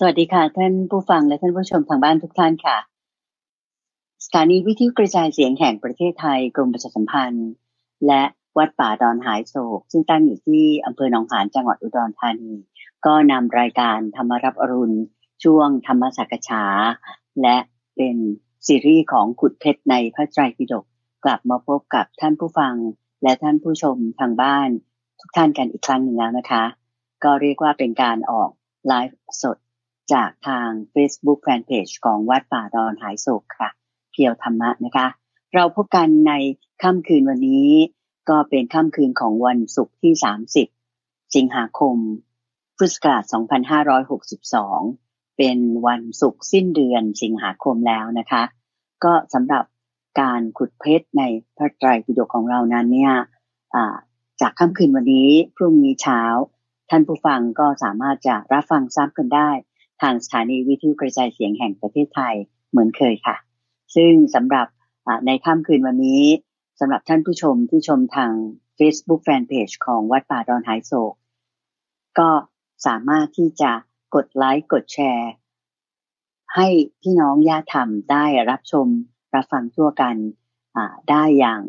สวัสดีค่ะ ท่านผู้ฟังและท่านผู้ชมทางบ้านทุกท่านค่ะ สถานีวิทยุกระจายเสียงแห่งประเทศไทยกรมประชาสัมพันธ์ และวัดป่าดอนหายโศก ซึ่งตั้งอยู่ที่อำเภอหนองหานจังหวัดอุดรธานี ก็นำรายการธรรมรับอรุณ ช่วงธรรมสักษาและเป็นซีรีส์ของขุดเพชรในพระไตรปิฎกกลับมาพบกับท่านผู้ฟังและท่านผู้ชมทางบ้าน ทุกท่านกันอีกครั้งหนึ่งแล้วนะคะ ก็เรียกว่าเป็นการออกไลฟ์สด จากทาง Facebook Fanpage ของวัดป่าดอนหายโศกค่ะ เพียวธรรมะนะคะ เราพบกันในค่ำคืนวันนี้ ก็เป็นค่ำคืนของวันศุกร์ที่ 30 สิงหาคม พุทธศักราช 2562 เป็นวันศุกร์สิ้นเดือนสิงหาคมแล้วนะคะ ก็สำหรับการขุดเพชรในพระไตรปิฎกของเรานั้นเนี่ยจากค่ำคืนวันนี้พรุ่งนี้เช้า ท่านผู้ฟังก็สามารถจะรับฟังซ้ำกันได้ ทางสถานีวิทยุกระจายเสียงแห่งประเทศไทยเหมือนเคยค่ะ ซึ่งสำหรับในค่ำคืนวันนี้สำหรับท่านผู้ชมที่ชมทาง Facebook Fanpage ของวัดป่าดอนหายโศก ก็สามารถที่จะกดไลค์กดแชร์ ให้พี่น้องญาติธรรมได้รับชม รับฟังทั่วกันได้อย่าง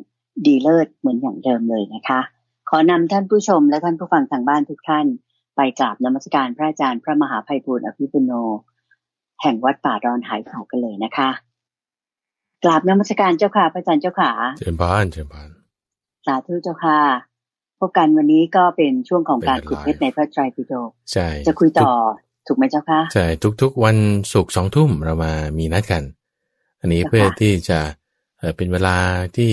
ดีเลิศเหมือนอย่างเดิมเลยนะคะ ขอนำท่านผู้ชมและท่านผู้ฟังทางบ้านทุกท่าน ไปกราบนมัสการพระอาจารย์พระมหาภัยบูร์อภิปุโน แห่งวัดป่าดอนหายเขากันเลยนะคะกราบนมัสการเจ้าค่ะพระอาจารย์เจ้าค่ะเชิญพานเชิญพานสาธุเจ้าค่ะพบกันวันนี้ก็เป็นช่วงของการขุดเพชรในพระไตรปิฎกใช่จะคุยต่อถูกไหมเจ้าค่ะใช่ทุกๆ วันศุกร์สองทุ่มเรามามีนัดกัน อันนี้เพื่อที่จะเออเป็นเวลาที่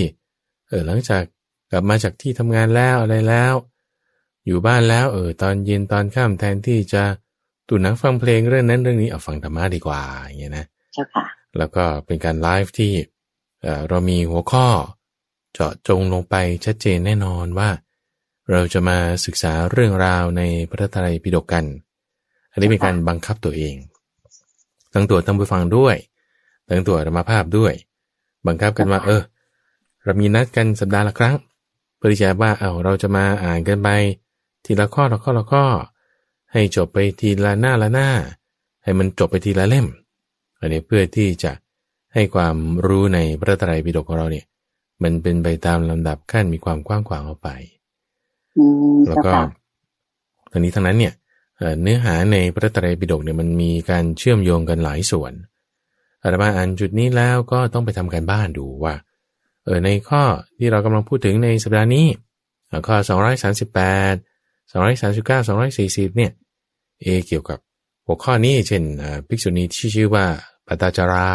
เออหลังจากกลับมาจากที่ทำงานแล้วอะไรแล้ว อยู่บ้านแล้วเออตอนเย็นตอนค่ำแทนที่จะตูนังฟังเพลงเรื่องนั้นเรื่องนี้เอาฟังธรรมะดีกว่าอย่างเงี้ยนะใช่ค่ะแล้วก็เป็นการไลฟ์ที่เออเรามีหัวข้อเจาะจงลงไปชัดเจนแน่นอนว่า เราจะมาศึกษาเรื่องราวในพระไตรปิฎกกัน อันนี้เป็นการบังคับตัวเอง ทั้งตัวทั้งผู้ฟังด้วยทั้งตัวธรรมภาพด้วย บังคับกันว่า เออ เรามีนัดกันสัปดาห์ละครั้งเพื่อที่จะว่าเอาเราจะมาอ่านกันไป ทีละข้อละข้อละข้อ ให้จบไปทีละหน้าละหน้า ให้มันจบไปทีละเล่ม อันนี้เพื่อที่จะให้ความรู้ในพระไตรปิฎกของเราเนี่ยมันเป็นไปตามลำดับขั้นมีความกว้างขวางออกไป แล้วก็ทั้งนี้ทั้งนั้นเนี่ยเนื้อหาในพระไตรปิฎกเนี่ยมันมีการเชื่อมโยงกันหลายส่วนอาตมาอ่านจุดนี้แล้วก็ต้องไปทำการบ้านดูว่า เออในข้อที่เรากำลังพูดถึงในสัปดาห์นี้ ข้อ 238 สองร้อยสามสิบเก้าสองร้อยสี่สิบเนี่ย เอ เกี่ยวกับหัวข้อนี้เช่นภิกษุณีที่ชื่อว่าปตาจารา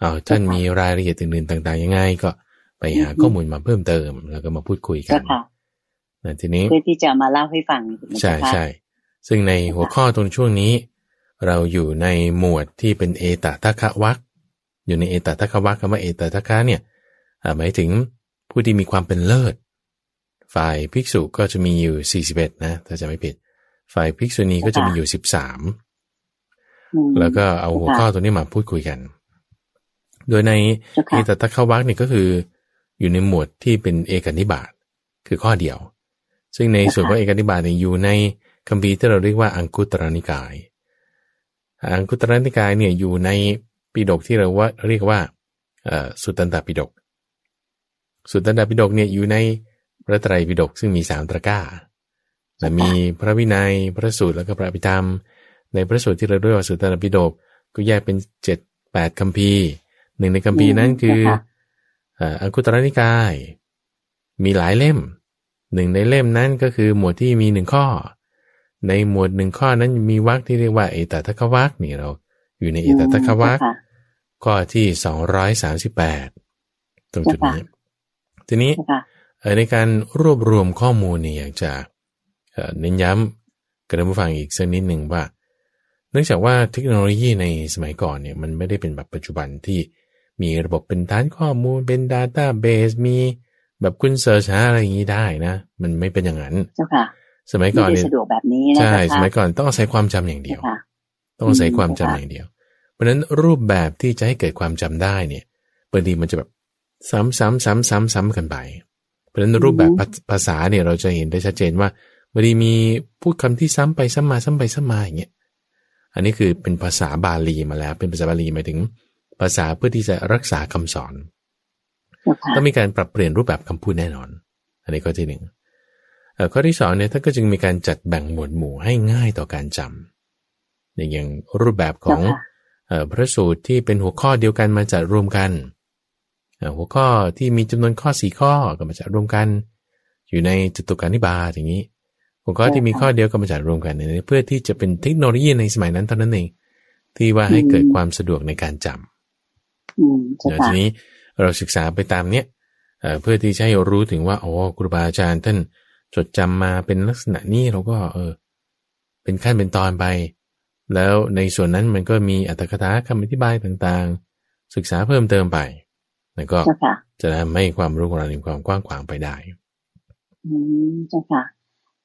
เอาท่านมีรายละเอียดอื่นๆต่าง ๆ ยังไง ก็ไปหาข้อมูลมาเพิ่มเติม แล้วก็มาพูดคุยกันนะทีนี้เพื่อที่จะมาเล่าให้ฟัง ใช่ใช่ซึ่งในหัวข้อตรงช่วงนี้ เราอยู่ในหมวดที่เป็นเอตทัคคะวักอยู่ในเอตทัคคะวักคำว่าเอตทัคคะเนี่ยหมายถึงผู้ที่มีความเป็นเลิศ ฝ่ายภิกษุก็จะมีอยู่ 41 นะ ถ้าจะไม่ผิด ฝ่ายภิกษุณีก็จะมีอยู่ 13 แล้วก็เอาหัวข้อตัวนี้มาพูดคุยกัน โดยในเอตตะคะวักนี่ก็คือ อยู่ในหมวดที่เป็นเอกนิบาตคือข้อเดียว ซึ่งในส่วนของเอกนิบาตเนี่ยอยู่ในคัมภีร์ที่เราเรียกว่าอังคุตรนิกาย อังคุตรนิกายเนี่ยอยู่ในปิฎกที่เราว่าเรียกว่าสุตตันตปิฎกสุตตันตปิฎกเนี่ยอยู่ในพ ระไตรปิฎกซึ่งมีสามตะก้าแต่มีพระวินัยพระสูตรแล้วก็พระพิธรรม ในพระสูตรที่เราเรียกว่าสุตตนปิฎกก็แยกเป็นเจ็ดแปดคัมภีร์หนึ่งในคัมภีร์นั้นคืออังคุตรนิกาย มีหลายเล่มหนึ่งในเล่มนั้นก็คือหมวดที่มีหนึ่งข้อ ในหมวดหนึ่งข้อนั้นมีวรรคที่เรียกว่าเอตตะคะวรรคนี่เรา อยู่ในเอตตะคะวรรคข้อที่สองร้อยสามสิบแปดตรงจุดนี้ ทีนี้ ในการรวบรวมข้อมูลเนี่ยอยากจะเน้นย้ำกระผู้ฟังอีกสักนิดหนึ่งว่า เนื่องจากว่าเทคโนโลยีในสมัยก่อนเนี่ยมันไม่ได้เป็นแบบปัจจุบันที่มีระบบเป็นฐานข้อมูลเป็นดัตต้าเบสมีแบบคุณเสิร์ชหาอะไรอย่างนี้ได้นะ มันไม่เป็นอย่างนั้นเจ้าค่ะสมัยก่อนเนี่ยสะดวกแบบนี้ใช่สมัยก่อนต้องอาศัยความจำอย่างเดียว ต้องอาศัยความจำอย่างเดียว เพราะฉะนั้นรูปแบบที่จะให้เกิดความจำได้เนี่ยบางทีมันจะแบบซ้ำซ้ำซ้ำซ้ำซ้ำกันไปเพ ราะฉะนั้นรูปแบบภาษาเนี่ยเราจะเห็นได้ชัดเจนว่าบางทีมีพูดคำที่ซ้ำไปซ้ำมาซ้ำไปซ้ำมาอย่างเงี้ย อันนี้คือเป็นภาษาบาลีมาแล้ว เป็นภาษาบาลีหมายถึง ภาษาเพื่อที่จะรักษาคำสอนต้องมีการปรับเปลี่ยนรูปแบบคำพูดแน่นอน อันนี้ก็ที่หนึ่งข้อที่สองเนี่ยท่านก็จึงมีการจัดแบ่งหมวดหมู่ให้ง่ายต่อการจำอย่างรูปแบบของพระสูตรที่เป็นหัวข้อเดียวกันมาจัดรวมกัน หัวข้อที่มีจำนวนข้อสี่ข้อก็มาจัดรวมกัน อยู่ในจตุการนิบาตอย่างนี้ หัวข้อที่มีข้อเดียวก็มาจัดรวมกันเพื่อที่จะเป็นเทคโนโลยีในสมัยนั้นเท่านั้นเอง ที่ว่าให้เกิดความสะดวกในการจำเดี๋ยวทีนี้เราศึกษาไปตามเนี้ยเพื่อที่จะให้รู้ถึงว่าโอ้ครูบาอาจารย์ท่านจดจำมาเป็นลักษณะนี้เราก็ เออ เป็นขั้นเป็นตอนไป แล้วในส่วนนั้นมันก็มีอัตถกถาคำอธิบายต่างๆ ศึกษาเพิ่มเติมไป แล้วก็จะทำให้ความรู้ของเรามีความกว้างขวางไปได้ อืมเจ้าค่ะ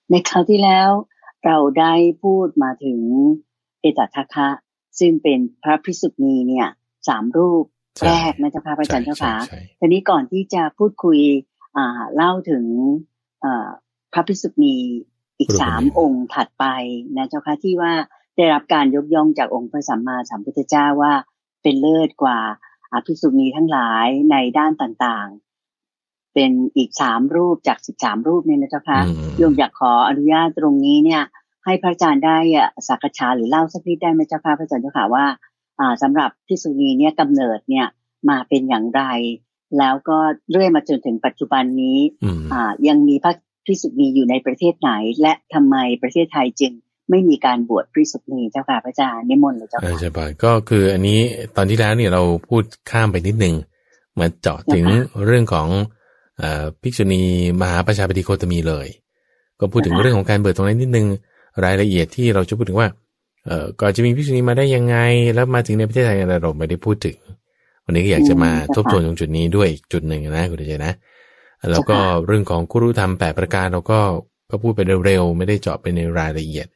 ในคราวที่แล้วเราได้พูดมาถึงเอตทัคคะ ซึ่งเป็นพระพิสุณีเนี่ยสามรูปแรกนะเจ้าค่ะพระอาจารย์เจ้าค่ะทีนี้ก่อนที่จะพูดคุยอ่าเล่าถึงอ่าพระพิสุณีอีกสามองค์ถัดไปนะเจ้าค่ะที่ว่าได้รับการยกย่องจากองค์พระสัมมาสัมพุทธเจ้าว่าเป็นเลิศกว่า อภิสุณีทั้งหลายในด้านต่างๆ เป็นอีกสามรูปจากสิบสามรูปเนี่ยนะเจ้าค่ะโยมอยากขออนุญาตตรงนี้เนี่ย ให้พระอาจารย์ได้สักษาหรือเล่าสักนิดได้ไหมเจ้าค่ะพระอาจารย์เจ้าค่ะว่าอ่าสำหรับพิสุณีเนี่ยกำเนิดเนี่ยมาเป็นอย่างไร แล้วก็เรื่อยมาจนถึงปัจจุบันนี้ อ่ายังมีพระพิสุณีอยู่ในประเทศไหน และทำไมประเทศไทยจึง ไม่มีการบวชพิสุณีเจ้าค่ะพระอาจารย์นิมนต์เลยเจ้าค่ะใช่ปะก็คืออันนี้ตอนที่แล้วเนี่ยเราพูดข้ามไปนิดนึงมาเจาะถึงเรื่องของภิกษุณีมหาประชาปฏิโคตมีเลย ก็พูดถึงเรื่องของการเบิดตรงนั้นนิดนึงรายละเอียดที่เราจะพูดถึงว่าเออก่อนจะมีภิกษุณีมาได้ยังไง แล้วมาถึงในประเทศไทยเราไม่ได้พูดถึง วันนี้ก็อยากจะมาทบทวนตรงจุดนี้ด้วยจุดหนึ่งนะคุณเจนะ แล้วก็เรื่องของกุรุธรรมแปดประการเราก็ก็พูดไปเร็วๆไม่ได้เจาะไปในรายละเอียด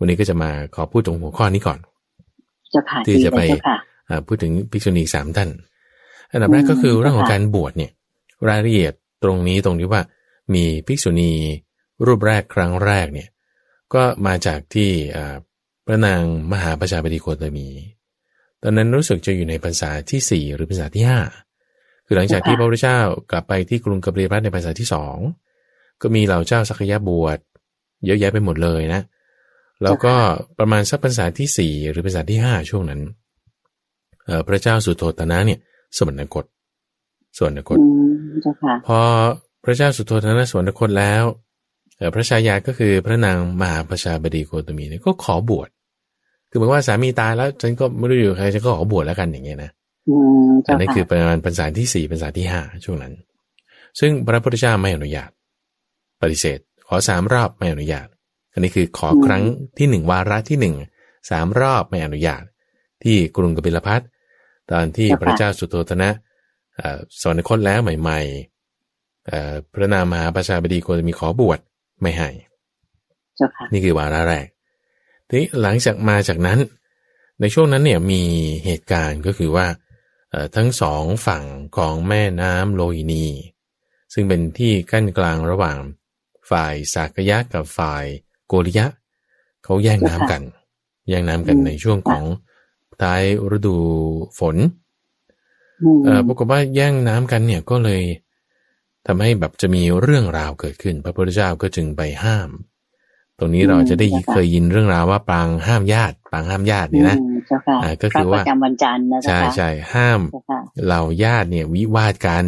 วันนี้ก็จะมาขอพูดตรงหัวข้อนี้ก่อนที่จะไปพูดถึงภิกษุณีสามท่าน อันดับแรกก็คือเรื่องของการบวชเนี่ย รายละเอียดตรงนี้ตรงที่ว่ามีภิกษุณีรูปแรกครั้งแรกเนี่ย ก็มาจากที่พระนางมหาประชาบดีโคตมี ตอนนั้นรู้สึกจะอยู่ในภาษาที่สี่หรือภาษาที่ห้าคือหลังจากที่พระพุทธเจ้ากลับไปที่กรุงกบิลพัทในภาษาที่สองก็มีเหล่าเจ้าสักยะบวชเยอะแยะไปหมดเลยนะ แล้วก็ประมาณสักภาษาที่สี่หรือภาษาที่ห้าช่วงนั้นพระเจ้าสุโธตนะเนี่ย สวรรคตสวรรคตพอพระเจ้าสุโธทนะสวรรคตแล้วพระชายาก็คือพระนางมหาประชาบดีโกตมีเนี่ยก็ขอบวชคือหมายว่าสามีตายแล้ว ฉันก็ไม่รู้อยู่ใครฉันก็ขอบวชแล้วกันอย่างเงี้ยนะอันนี้คือประมาณภาษาที่สี่ภาษาที่ห้าช่วงนั้น ซึ่งพระพุทธเจ้าไม่อนุญาต ปฏิเสธ ขอสามรอบไม่อนุญาต อันนี้คือขอครั้งที่หนึ่งวาระที่หนึ่งสามรอบไม่อนุญาต ที่กรุงกบิลพัทตอนที่พระเจ้าสุโธทนะสอนคตแล้วใหม่ๆพระนามมหาประชาบดีโกจะมีขอบวชไม่ให้นี่คือวาระแรกทีนี้หลังจากมาจากนั้น ในช่วงนั้นเนี่ยมีเหตุการณ์ก็คือว่าทั้งสองฝั่งของแม่น้ำโลหินี ซึ่งเป็นที่กั้นกลางระหว่างฝ่ายสากยะกับฝ่าย โกริยะ เขาแย่งน้ำกัน แย่งน้ำกันในช่วงของท้ายฤดูฝนเอ่อปรากฏว่าแย่งน้ำกันเนี่ยก็เลยทำให้แบบจะมีเรื่องราวเกิดขึ้น พระพุทธเจ้าก็จึงไปห้าม ตรงนี้เราจะได้เคยยินเรื่องราวว่าปางห้ามญาติ ปางห้ามญาตินี่นะก็คือว่าประจำวันจันทร์นะใช่ใช่ห้ามเหล่าญาติเนี่ย วิวาทกัน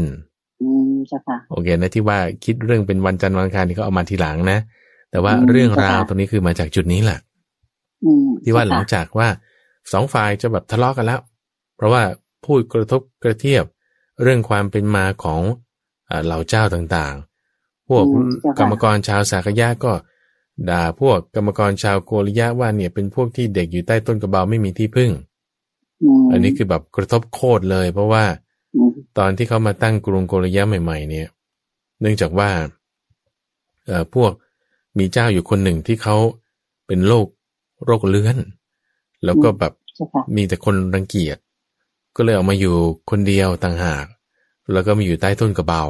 โอเคนะที่ว่าคิดเรื่องเป็นวันจันทร์วันอังคารนี่เขาเอามาทีหลังนะ แต่ว่าเรื่องราวตรงนี้คือมาจากจุดนี้แหละที่ว่าหลังจากว่าสองฝ่ายจะแบบทะเลาะกันแล้ว เพราะว่าพูดกระทบกระเทียบเรื่องความเป็นมาของเหล่าเจ้าต่างๆ พวกกรรมกรชาวสากยะก็ด่าพวกกรรมกรชาวโกริยะว่าเนี่ยเป็นพวกที่เด็กอยู่ใต้ต้นกระเบาไม่มีที่พึ่ง อันนี้คือแบบกระทบโคตรเลย เพราะว่าตอนที่เขามาตั้งกรุงโกริยะใหม่ ๆ เนี่ย เนื่องจากว่าเอ่อพวก มีเจ้าอยู่คนหนึ่งที่เขาเป็นโรคโรคเลื้อน แล้วก็แบบมีแต่คนรังเกียจก็เลยออกมาอยู่คนเดียวต่างหาก แล้วก็มาอยู่ใต้ต้นกระเบา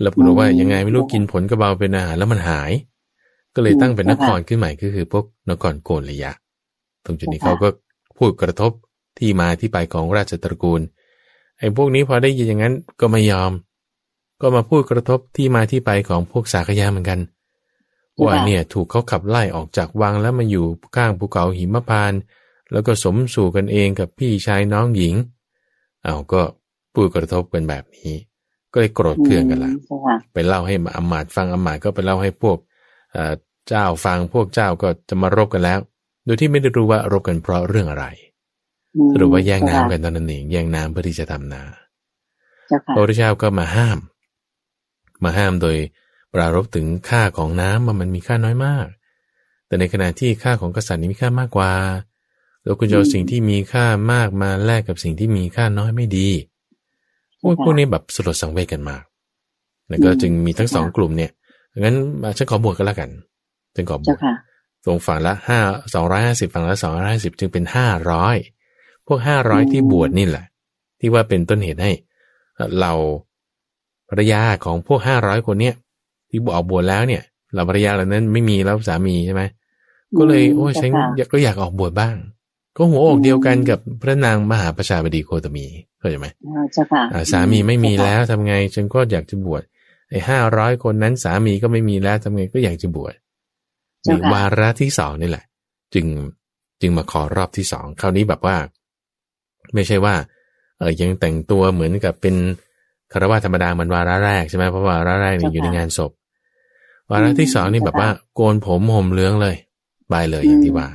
แล้วบอกว่ายังไงไม่รู้กินผลกระเบาเป็นอาหารแล้วมันหาย ก็เลยตั้งเป็นนครขึ้นใหม่ก็คือพวกนครโกลยะ ตรงจุดนี้เขาก็พูดกระทบที่มาที่ไปของราชตระกูลไอ้พวกนี้พอได้ยินอย่างนั้นก็ไม่ยอม ก็มาพูดกระทบที่มาที่ไปของพวกสากยาเหมือนกัน ว่าเนี่ยถูกเขาขับไล่ออกจากวังแล้วมาอยู่ข้างภูเขาหิมพานแล้วก็สมสู่กันเองกับพี่ชายน้องหญิง เอาก็พูดกระทบกันแบบนี้ ก็เลยโกรธเคืองกันละไปเล่าให้อมาตฟังอมาตก็ไปเล่าให้พวกเจ้าฟังพวกเจ้าก็จะมารบกันแล้ว โดยที่ไม่ได้รู้ว่ารบกันเพราะเรื่องอะไรหรือว่าแย่งน้ำกันตอนนั้นเองแย่งน้ำเพื่อที่จะทำนาพระพุทธเจ้าก็มาห้าม มาห้ามโดย ปรารบถึงค่าของน้ำมันมีค่าน้อยมาก แต่ในขณะที่ค่าของกษัตริย์นี้มีค่ามากกว่า แล้วคุณจะเอาสิ่งที่มีค่ามากมาแลกกับสิ่งที่มีค่าน้อยไม่ดีพวกพวกนี้แบบสลดสังเวชกันมาก แล้วก็จึงมีทั้งสองกลุ่มเนี่ยงั้นฉันขอบวชกันแล้วกันฉันขอบวชตรงฝั่งละห้าสองร้อยห้าสิบฝั่งละสองร้อยห้าสิบจึงเป็นห้าร้อยพวกห้าร้อยที่บวชนี่แหละ ที่ว่าเป็นต้นเหตุให้เราภรรยาของพวกห้าร้อยคนเนี่ย ที่บอกบวชแล้วเนี่ยเราภรรยาเหล่านั้นไม่มีแล้วสามีใช่ไหมก็เลย โอ้ฉันก็อยากออกบวชบ้าง ก็หัวอกเดียวกันกับพระนางมหาประชาบดีโคตมีเข้าใจไหมสามีไม่มีแล้วทำไงฉันก็อยากจะบวชไอ้ห้าร้อยคนนั้นสามีก็ไม่มีแล้วทำไงก็อยากจะบวชมีวาระที่สองนี่แหละ จึงจึงมาขอรอบที่สองคราวนี้แบบว่า ไม่ใช่ว่า เออยังแต่งตัวเหมือนกับเป็นคารวะธรรมดาเหมือนวาระแรกใช่ไหมเพราะวาระแรกนี่อยู่ในงานศพ วาระที่สองนี่แบบว่าโกนผมห่มเหลืองเลยบายเลยอย่างที่ว่า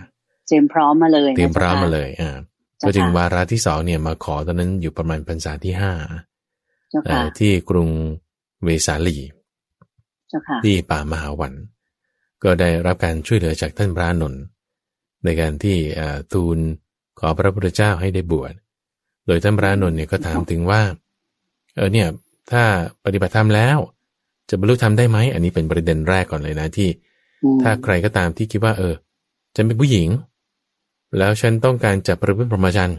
เตรียมพร้อมมาเลยเตรียมพร้อมมาเลยอ่าก็จึงวาระที่สองเนี่ยมาขอตอนนั้นอยู่ประมาณพรรษาที่ห้าที่กรุงเวสาลีที่ป่ามหาวัน ก็ได้รับการช่วยเหลือจากท่านพระนนท์ในการที่ทูลขอพระพุทธเจ้าให้ได้บวช โดยท่านพระนนท์เนี่ยก็ถามถึงว่า เออเนี่ย ถ้าปฏิบัติธรรมแล้ว จะบรรลุธรรมได้ไหมอันนี้เป็นประเด็นแรกก่อนเลยนะที่ ถ้าใครก็ตามที่คิดว่า เออฉันเป็นผู้หญิง แล้วฉันต้องการจะประพฤติพรหมจรรย์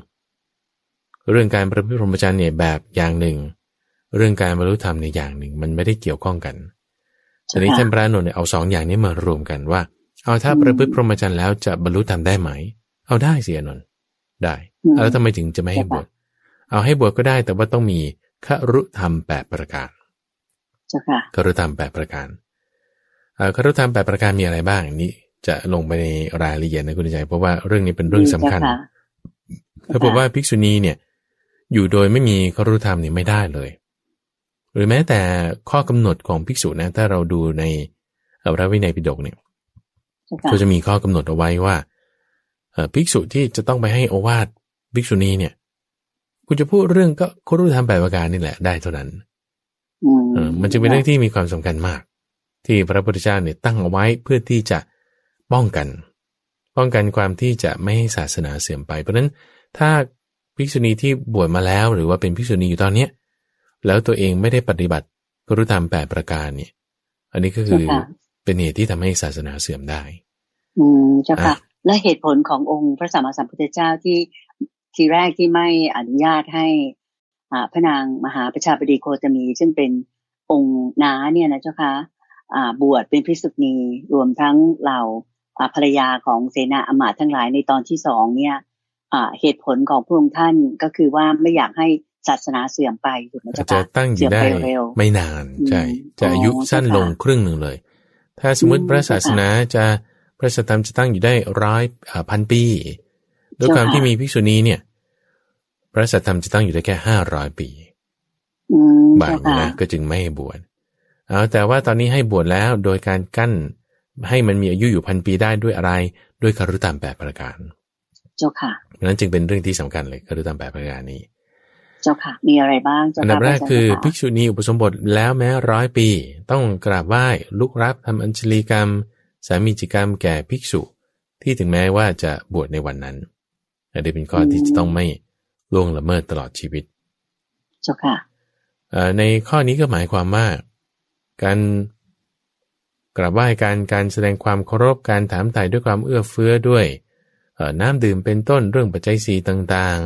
เรื่องการประพฤติพรหมจรรย์เนี่ยแบบอย่างหนึ่ง เรื่องการบรรลุธรรมในอย่างหนึ่ง มันไม่ได้เกี่ยวข้องกันทีนี้ท่านพระนนท์เอาสองอย่างนี้มารวมกันว่า เอาถ้าประพฤติพรหมจรรย์แล้วจะบรรลุธรรมได้ไหม เอาได้สิอนนท์ได้แล้วทำไมถึงจะไม่ให้บวชเอาให้บวชก็ได้แต่ว่าต้องมีครุธรรมแปดประการ เจ้าค่ะครุธรรมแปดประการครุธรรมแปดประการมีอะไรบ้างนี้ จะลงไปในรายละเอียดนะคุณใจ เพราะว่าเรื่องนี้เป็นเรื่องสำคัญถ้าบอกว่าภิกษุณีเนี่ย อยู่โดยไม่มีครุธรรมเนี่ยไม่ได้เลย หรือแม้แต่ข้อกำหนดของภิกษุนะถ้าเราดูในพระวินัยปิฎกเนี่ยก็จะมีข้อกำหนดเอาไว้ว่าภิกษุที่จะต้องไปให้โอวาทภิกษุณีเนี่ย คุณจะพูดเรื่องก็คุณรู้ทำแปดประการนี่แหละได้เท่านั้น อมันจึงเป็นเรื่องที่มีความสำคัญมาก ที่พระพุทธเจ้าเนี่ยตั้งเอาไว้เพื่อที่จะป้องกัน ป้องกันความที่จะไม่ให้ศาสนาเสื่อมไป เพราะฉะนั้นถ้าภิกษุณีที่บวชมาแล้วหรือว่าเป็นภิกษุณีอยู่ตอนเนี้ยแล้วตัวเองไม่ได้ปฏิบัติกรุธรรมแปดประการเนี่ย อันนี้ก็คือเป็นเหตุที่ทำให้ศาสนาเสื่อมได้ อืมเจ้าค่ะ และเหตุผลขององค์พระสัมมาสัมพุทธเจ้าที่ทีแรกที่ไม่อนุญาตให้ พระนางมหาประชาบดีโคตมี ซึ่งเป็นองค์น้าเนี่ยนะเจ้าคะบวชเป็นพิสุณีรวมทั้งเหล่าภรรยาของเสนาอมาตทั้งหลายในตอนที่สองเนี่ยเหตุผลของพระองค์ท่านก็คือว่าไม่อยากให้ศาสนาเสื่อมไปถูกไหมเจ้าคะจะตั้งอยู่ได้ไม่นานใช่จะอายุสั้นลงครึ่งหนึ่งเลย ถ้าสมมติพระศาสนาจะพระสธรรมจะตั้งอยู่ได้ร้อยพันปี ด้วยความที่มีภิกษุณีเนี่ยพ ระสัทธรรมจะตั้งอยู่ได้แค่ห้าร้อยปีบ่ายนะก็จึงไม่ให้บวชเอาแต่ว่าตอนนี้ให้บวชแล้วโดยการกั้นให้มันมีอายุอยู่พันปีได้ด้วยอะไรด้วยคารุตามแปดประการ เจ้าค่ะนั้นจึงเป็นเรื่องที่สำคัญเลยคารุตามแปดประการนี้ เจ้าค่ะ มีอะไรบ้างอันดับแรกคือภิกษุณีอุปสมบทแล้วแม้ร้อยปี ต้องกราบไหว้ลุกรับทำอัญชลีกรรม สามีจิกรรมแก่ภิกษุ ที่ถึงแม้ว่าจะบวชในวันนั้นอันนี้เป็นข้อที่จะต้องไม่ ล่วงละเมิดตลอดชีวิตเจ้าค่ะในข้อนี้ก็หมายความว่า การกราบไหว้การการแสดงความเคารพการถามไถ่ด้วยความเอื้อเฟื้อด้วยน้ำดื่มเป็นต้นเรื่องปัจจัยสีต่าง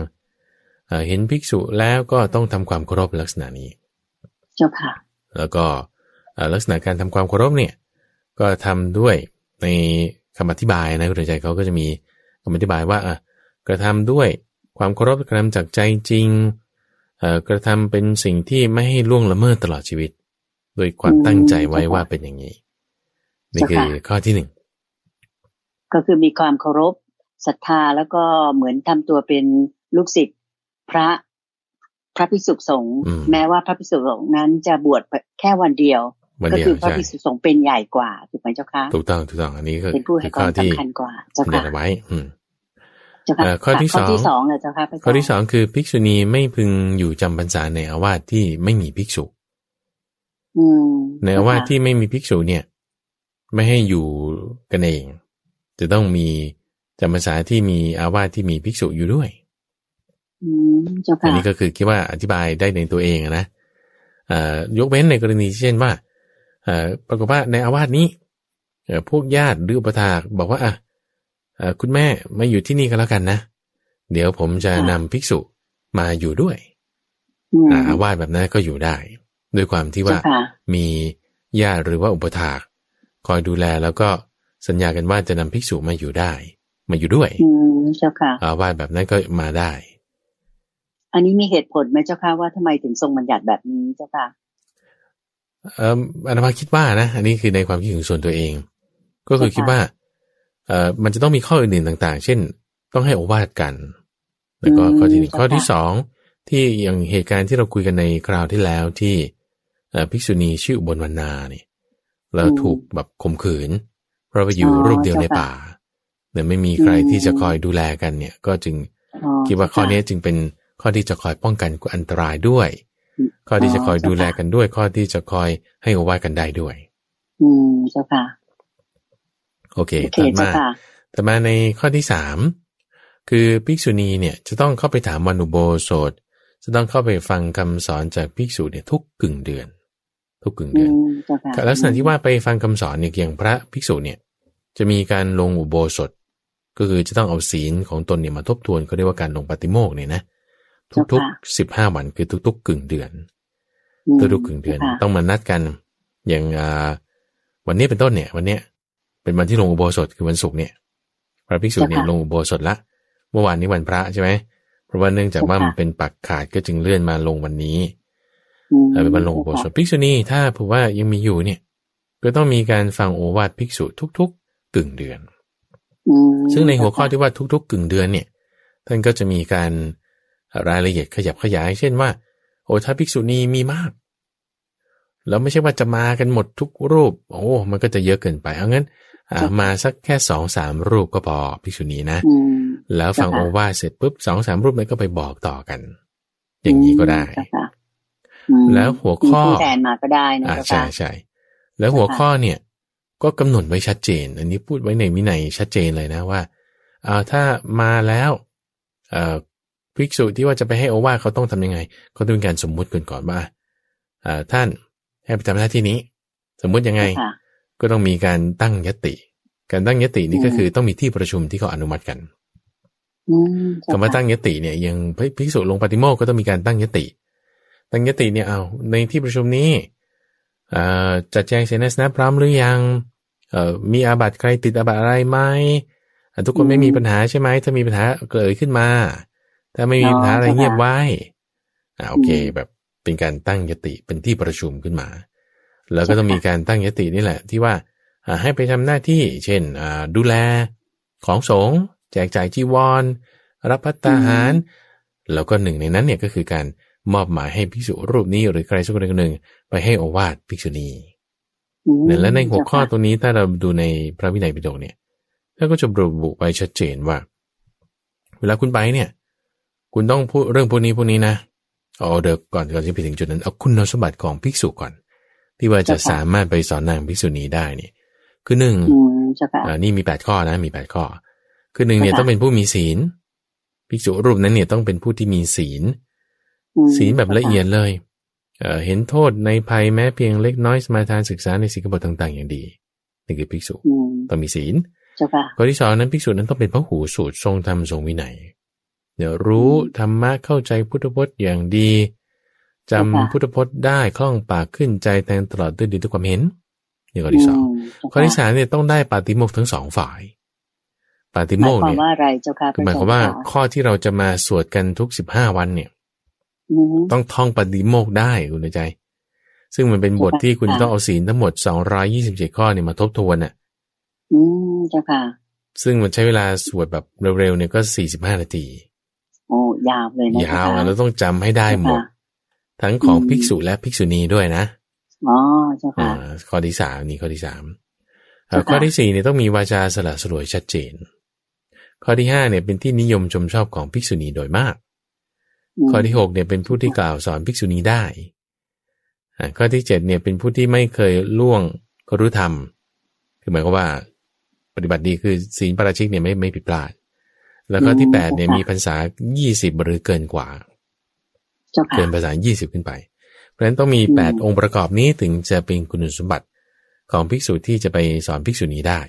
ๆ เห็นภิกษุแล้วก็ต้องทำความเคารพลักษณะนี้ เจ้าค่ะ แล้วก็ลักษณะการทำความเคารพเนี่ยก็ทำด้วยในคำอธิบายนะคุณใจเขาก็จะมีอธิบายว่าอะกระทำด้วย ความเคารพกระทำจากใจจริงเอ่อกระทำเป็นสิ่งที่ไม่ให้ล่วงละเมิดตลอดชีวิต โดยความตั้งใจไว้ว่าเป็นอย่างนี้ นี่คือข้อที่หนึ่งก็คือมีความเคารพศรัทธาแล้วก็เหมือนทำตัวเป็นลูกศิษย์พระพระภิกษุสงฆ์แม้ว่าพระภิกษุสงฆ์นั้นจะบวชแค่วันเดียว ก็คือพระภิกษุสงฆ์เป็นใหญ่กว่าถูกไหมเจ้าคะถูกต้องถูกต้องอันนี้คือเป็นผู้ให้ความสำคัญกว่าเจ้าค่ะไว้ อืม ข้อที่สองข้อที่สองเลยเจ้าค่ะข้อที่สองคือภิกษุณีไม่พึงอยู่จำพรรษาในอาวาสที่ไม่มีภิกษุในอาวาสที่ไม่มีภิกษุเนี่ย ไม่ให้อยู่กันเอง จะต้องมีจำพรรษาที่มีอาวาสที่มีภิกษุอยู่ด้วยอันนี้ก็คือคิดว่าอธิบายได้ในตัวเองนะยกเว้นในกรณีเช่นว่าปรากฏว่าในอาวาสนี้พวกญาติหรืออุปถากบอกว่าอะ คุณแม่มาอยู่ที่นี่ก็แล้วกันนะ เดี๋ยวผมจะนำภิกษุมาอยู่ด้วยอาวาสแบบนั้นก็อยู่ได้ ด้วยความที่ว่ามีญาติหรือว่าอุปถาก คอยดูแลแล้วก็สัญญากันว่าจะนำภิกษุมาอยู่ได้ มาอยู่ด้วยอาวาสแบบนั้นก็มาได้ อันนี้มีเหตุผลไหมเจ้าค่ะว่าทำไมถึงทรงบัญญัติแบบนี้เจ้าค่ะเอ่ออนามาคิดว่านะ อันนี้คือในความคิดของส่วนตัวเอง ก็คือคิดว่า เอ่อมันจะต้องมีข้ออื่นๆต่าง ๆ เช่น ต้องให้โอวาทกัน แล้วก็ข้อที่หนึ่งข้อที่สองที่อย่างเหตุการณ์ที่เราคุยกันในคราวที่แล้วที่ภิกษุณีชื่ออุบลวรรณาเนี่ยแล้วถูกแบบข่มขืน เพราะไปอยู่รูปเดียวในป่าแต่ไม่มีใครที่จะคอยดูแลกันเนี่ย ก็จึงคิดว่าข้อนี้จึงเป็นข้อที่จะคอยป้องกันอันตรายด้วย ข้อที่จะคอยดูแลกันด้วย ข้อที่จะคอยให้อวากันได้ด้วย อืมเจ้าค่ะ โอเคต่อมาต่อมาในข้อที่สามคือภิกษุณีเนี่ยจะต้องเข้าไปถามมนุโบโสดจะต้องเข้าไปฟังคำสอนจากภิกษุเนี่ยทุกกึ่งเดือน ทุกกึ่งเดือนลักษณะที่ว่าไปฟังคำสอนเนี่ยอย่างพระภิกษุเนี่ยจะมีการลงอุโบสถ ก็คือจะต้องเอาศีลของตนเนี่ยมาทบทวนเขาเรียกว่าการลงปฏิโมกเนี่ยนะทุกๆสิบห้าวันคือทุก ๆ กึ่งเดือนทุกๆกึ่งเดือนต้องมานัดกันอย่างวันนี้เป็นต้นเนี่ย วันเนี้ย เป็นวันที่ลงอุโบสถคือวันศุกร์เนี่ย พระภิกษุเนี่ยลงอุโบสถละ เมื่อวานนี้วันพระใช่ไหมเพราะว่าเนื่องจากว่ามันเป็นปักขาดก็จึงเลื่อนมาลงวันนี้เป็นวันลงอุโบสถภิกษุนี่ถ้าผูกว่ายังมีอยู่เนี่ย ก็ต้องมีการฟังโอวาทภิกษุทุก ๆ กึ่งเดือน ซึ่งในหัวข้อที่ว่าทุก ๆ กึ่งเดือนเนี่ย ท่านก็จะมีการรายละเอียดขยับขยาย เช่นว่า โอ้ถ้าภิกษุณีมีมากแล้วไม่ใช่ว่าจะมากันหมดทุกรูป โอ้ มันก็จะเยอะเกินไป เอางั้น มาสักแค่สองสามรูปก็พอภิกษุณีนะ แล้วฟังโอวาเสร็จปุ๊บสองสามรูปนั้นก็ไปบอกต่อกัน อย่างนี้ก็ได้ แล้วหัวข้อแทนมาก็ได้นะใช่ใช่แล้วหัวข้อเนี่ย ก็กำหนดไว้ชัดเจน อันนี้พูดไว้ในวินัยชัดเจนเลยนะว่าเอาถ้ามาแล้วเอ่อภิกษุที่ว่าจะไปให้โอวาเขาต้องทํำยังไงเขาต้องมีการสมมุติก่อนก่อนว่าอ่าท่านให้ไปทำหน้าที่นี้ สมมุติยังไง ก็ต้องมีการตั้งยติ การตั้งยตินี่ก็คือต้องมีที่ประชุมที่เขาอนุมัติกันคำว่าตั้งยติเนี่ยยังภิกษุลงปฏิโมกก็ต้องมีการตั้งยติ ตั้งยติเนี่ยเอาในที่ประชุมนี้จัดแจงเสนาสนะพร้อมหรือยังมีอาบัติใครติดอาบัติอะไรไหมทุกคนไม่มีปัญหาใช่ไหมถ้ามีปัญหาเกิดขึ้นมา ถ้าไม่มีปัญหาอะไรเงียบไว้อ่าโอเคแบบเป็นการตั้งยติเป็นที่ประชุมขึ้นมา แล้วก็ต้องมีการตั้งยตินี่แหละ ที่ว่าให้ไปทำหน้าที่ เช่นดูแลของสงฆ์แจกจ่ายจีวร รับพัตตาหาร แล้วก็หนึ่งในนั้นเนี่ยก็คือการมอบหมายให้ภิกษุรูปนี้หรือใครสักคนหนึ่งไปให้อวาดภิกษุณีเนี่ยและในหัวข้อตรงนี้ถ้าเราดูในพระวินัยปิฎกเนี่ยท่านก็จะระบุไว้ชัดเจนว่า เวลาคุณไปเนี่ย คุณต้องพูดเรื่องพวกนี้พวกนี้นะเอาเดี๋ยวก่อนก่อนที่ไปถึงจุดนั้นเอาคุณสมบัติของภิกษุก่อน ที่ว่าจะสามารถไปสอนนางภิกษุณีได้นี่คือหนึ่งอ่านี่มีแปดข้อนะ มีแปดข้อ คือหนึ่งเนี่ยต้องเป็นผู้มีศีลภิกษุรูปนั้นเนี่ยต้องเป็นผู้ที่มีศีล ศีลแบบละเอียดเลยเอ่อเห็นโทษในภัยแม้เพียงเล็กน้อยสมาทานศึกษาในสิกขาบทต่างๆ อย่างดีนี่คือภิกษุต้องมีศีลข้อที่สองนั้นภิกษุนั้นต้องเป็นพระหูสูตรทรงธรรมทรงวินัยเดี๋ยวรู้ธรรมะเข้าใจพุทธพจน์อย่างดี จำพุทธพจน์ได้คล่องปากขึ้นใจแทงตลอดด้วยดีด้วยความเห็นนี่ข้อที่สองข้อที่สามเนี่ยต้องได้ปาติโมกทั้งสองฝ่ายปาติโมกหมายความเนี่ยว่าอะไรเจ้าค่ะคือหมายความว่าข้อที่เราจะมาสวดกันทุกสิบห้าวันเนี่ยอืมต้องท่องปาติโมกข์ได้คุณใจ ซึ่งมันเป็นบทที่คุณค่ะต้องเอาศีลทั้งหมดสองร้อยี่สิบเจ็ดข้อเนี่ยมาทบทวนน่ะ อืมเจ้าค่ะ ซึ่งมันใช้เวลาสวดแบบเร็วๆเนี่ยก็สี่สิบห้านาทีโอ้ยาวเลยนะยาวเจ้อะค่ะเราต้องจำให้ได้หมดค่ะ ทั้งของอืมภิกษุและภิกษุณีด้วยนะอ๋อเจ้าอ่าค่ะข้อที่สามนี่ข้อที่สามเอ่อค่ะข้อที่สี่เนี่ยต้องมีวาจาสละสลวยชัดเจน ข้อที่ห้าเนี่ยเป็นที่นิยมชมชอบของภิกษุณีโดยมากมข้อที่หกเนี่ยเป็นผู้ที่กล่าวสอนภิกษุณีได้อ่าข้อที่เจ็ดเนี่ยเป็นผู้ที่ไม่เคยล่วงครุธรรม คือหมายความว่า ปฏิบัติดีคือศีลปาราชิกเนี่ยไม่ไม่ผิดพลาด แล้วก็ที่แปดเนี่ยมีพรรษายี่สิบหรือเกินกว่า เจ้าค่ะเกินภาษายี่สิบขึ้นไป เพราะฉะนั้นต้องมีอืมแปดองค์ประกอบนี้ถึงจะเป็นคุณสมบัติของภิกษุที่จะไปสอนภิกษุณีได้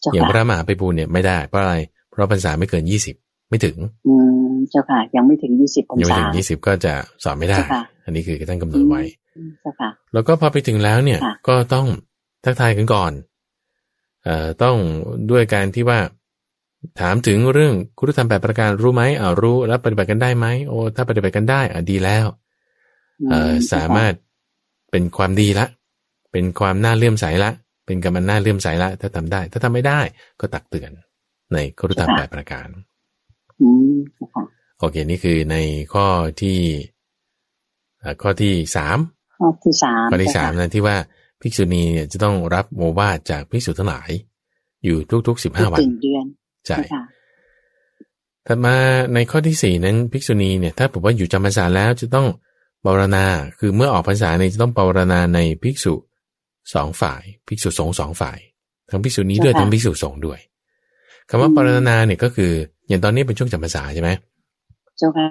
เจ้าอย่างพค่ะระมหาไปบูลย์เนี่ยไม่ได้ เพราะอะไร เพราะพรรษาไม่เกินยี่สิบไม่ถึง อืมเจ้าค่ะ ยังไม่ถึงยี่สิบพรรยังไม่ษาถึงยี่สิบก็จะสอนไม่ได้เจ้าค่ะอันนี้คือท่านกำหนดไว้อืมเจ้าค่ะ แล้วก็พอไปถึงแล้วเนี่ยค่ะก็ต้องทักทายกันก่อนเอ่อต้องด้วยการที่ว่า ถามถึงเรื่องคุณธรรมแปดประการรู้ไหมอ่ารู้แล้วปฏิบัติกันได้ไหมโอ้ถ้าปฏิบัติกันได้อ่าดีแล้ว เอ่อสามารถเป็นความดีละ เป็นความน่าเลื่อมใสละ เป็นกรรมน่าเลื่อมใสละ ถ้าทำได้ ถ้าทำไม่ได้ก็ตักเตือน ในครุธรรมแปดประการอืมเจ้าค่ะโอเค นี่คือในข้อที่เอ่อข้อที่สามข้อที่สามข้อที่เจ้สามค่ะนะที่ว่าภิกษุณีเนี่ยจะต้องรับโมวาทจากภิกษุทั้งหลาย อยู่ทุกๆสิบห้าวันถึงเดือน ใช่เจ้าค่ะถัดมาในข้อที่สี่นั้นภิกษุณีเนี่ยถ้าบอกว่าอยู่จำพรรษาแล้วจะต้องปรณาคือเมื่อออกพรรษาเนี่ยจะต้องปรณาในภิกษุสองฝ่าย ภิกษุสงฆ์สองฝ่าย ทั้งภิกษุนี้ด้วยเจ้าค่ะทั้งภิกษุสงฆ์ด้วยคำว่าอืมปรณาเนี่ยก็คือ อย่างตอนนี้เป็นช่วงจำพรรษาใช่ไหมเจ้าค่ะ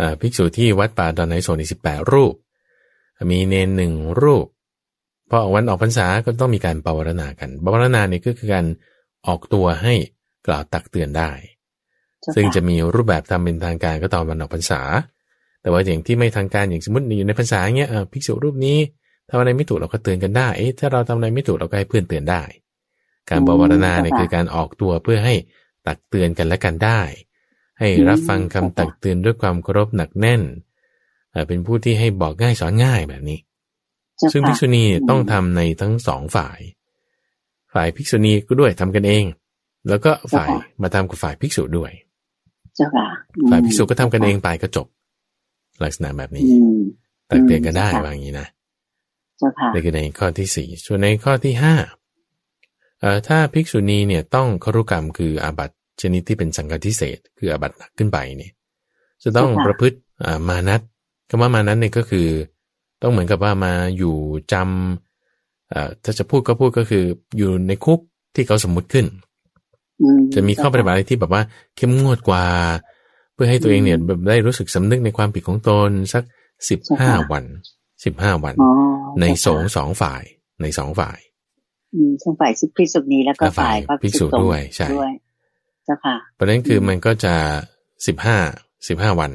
อ่าภิกษุที่วัดป่าดอนไหนโซนอีสิบแปดรูป มีเนนหนึ่งรูปพอวันออกพรรษาก็ต้องมีการปวารณากันปวารณาเนี่ยก็คือการออกตัวให้ กล่าวตักเตือนได้เจ้าซึ่งค่ะจะมีรูปแบบทำเป็นทางการก็ตอนวันออกพรรษา แต่ว่าอย่างที่ไม่ทางการอย่างสมมติอยู่ในพรรษาเงี้ยเอ่อภิกษุรูปนี้ทำอะไรไม่ถูกเราก็เตือนกันได้เอ๊ะถ้าเราทำอะไรไม่ถูกเราก็ให้เพื่อนเตือนได้ การบวรณาเนี่ยคือการออกตัวเพื่อให้ตักเตือนกันและกันได้ ให้รับฟังคำตักเตือนด้วยความเคารพหนักแน่นเอ่อเป็นผู้ที่ให้บอกง่ายสอนง่ายแบบนี้เจ้าซึ่งค่ะภิกษุณีเนี่ยอืมต้องทำในทั้งสองฝ่าย ฝ่ายภิกษุณีก็ด้วยทำกันเอง แล้วก็ฝ่ายมาทำกับฝ่ายภิกษุด้วยเจ้าค่ะอืมฝ่ายภิกษุก็ทำกันเองไปก็จบ ลักษณะแบบนี้อืมตักเตือนกันได้อืมว่าอย่างนี้นะเจ้าค่ะนี่คือในข้อที่สี่ส่วนในข้อที่ห้าเอ่อถ้าภิกษุณีเนี่ยต้องครุกรรมคืออาบัติชนิดที่เป็นสังฆทิเศษ คืออาบัติหนักขึ้นไปเนี่ยจะต้องประพฤติอ่ามานัตคำว่ามานัตเนี่ยก็คือ ต้องเหมือนกับว่ามาอยู่จำเอ่อถ้าจะพูดก็พูดก็คืออยู่ในคุกที่เขาสมมุติขึ้นอื จะมีข้อปฏิบัติอะไรที่แบบว่าเข้มงวดกว่า เพื่อให้ตัวเองเนี่ยแบบได้รู้สึกสำนึกในความผิดของตนสักสิบห้าวันสิบห้าวันอ๋อในสเจ้างค่ะฆ์สองฝ่ายในสองฝ่ายอืมทั้งฝ่ายภิกษุณีแล้วก็และฝ่าฝ่ายยพระภิกษุสงฆ์ด้วยใช่ด้วยเจ้าค่ะเพราะฉะนั้นคืออมมันก็จะสิบห้าสิบห้าวัน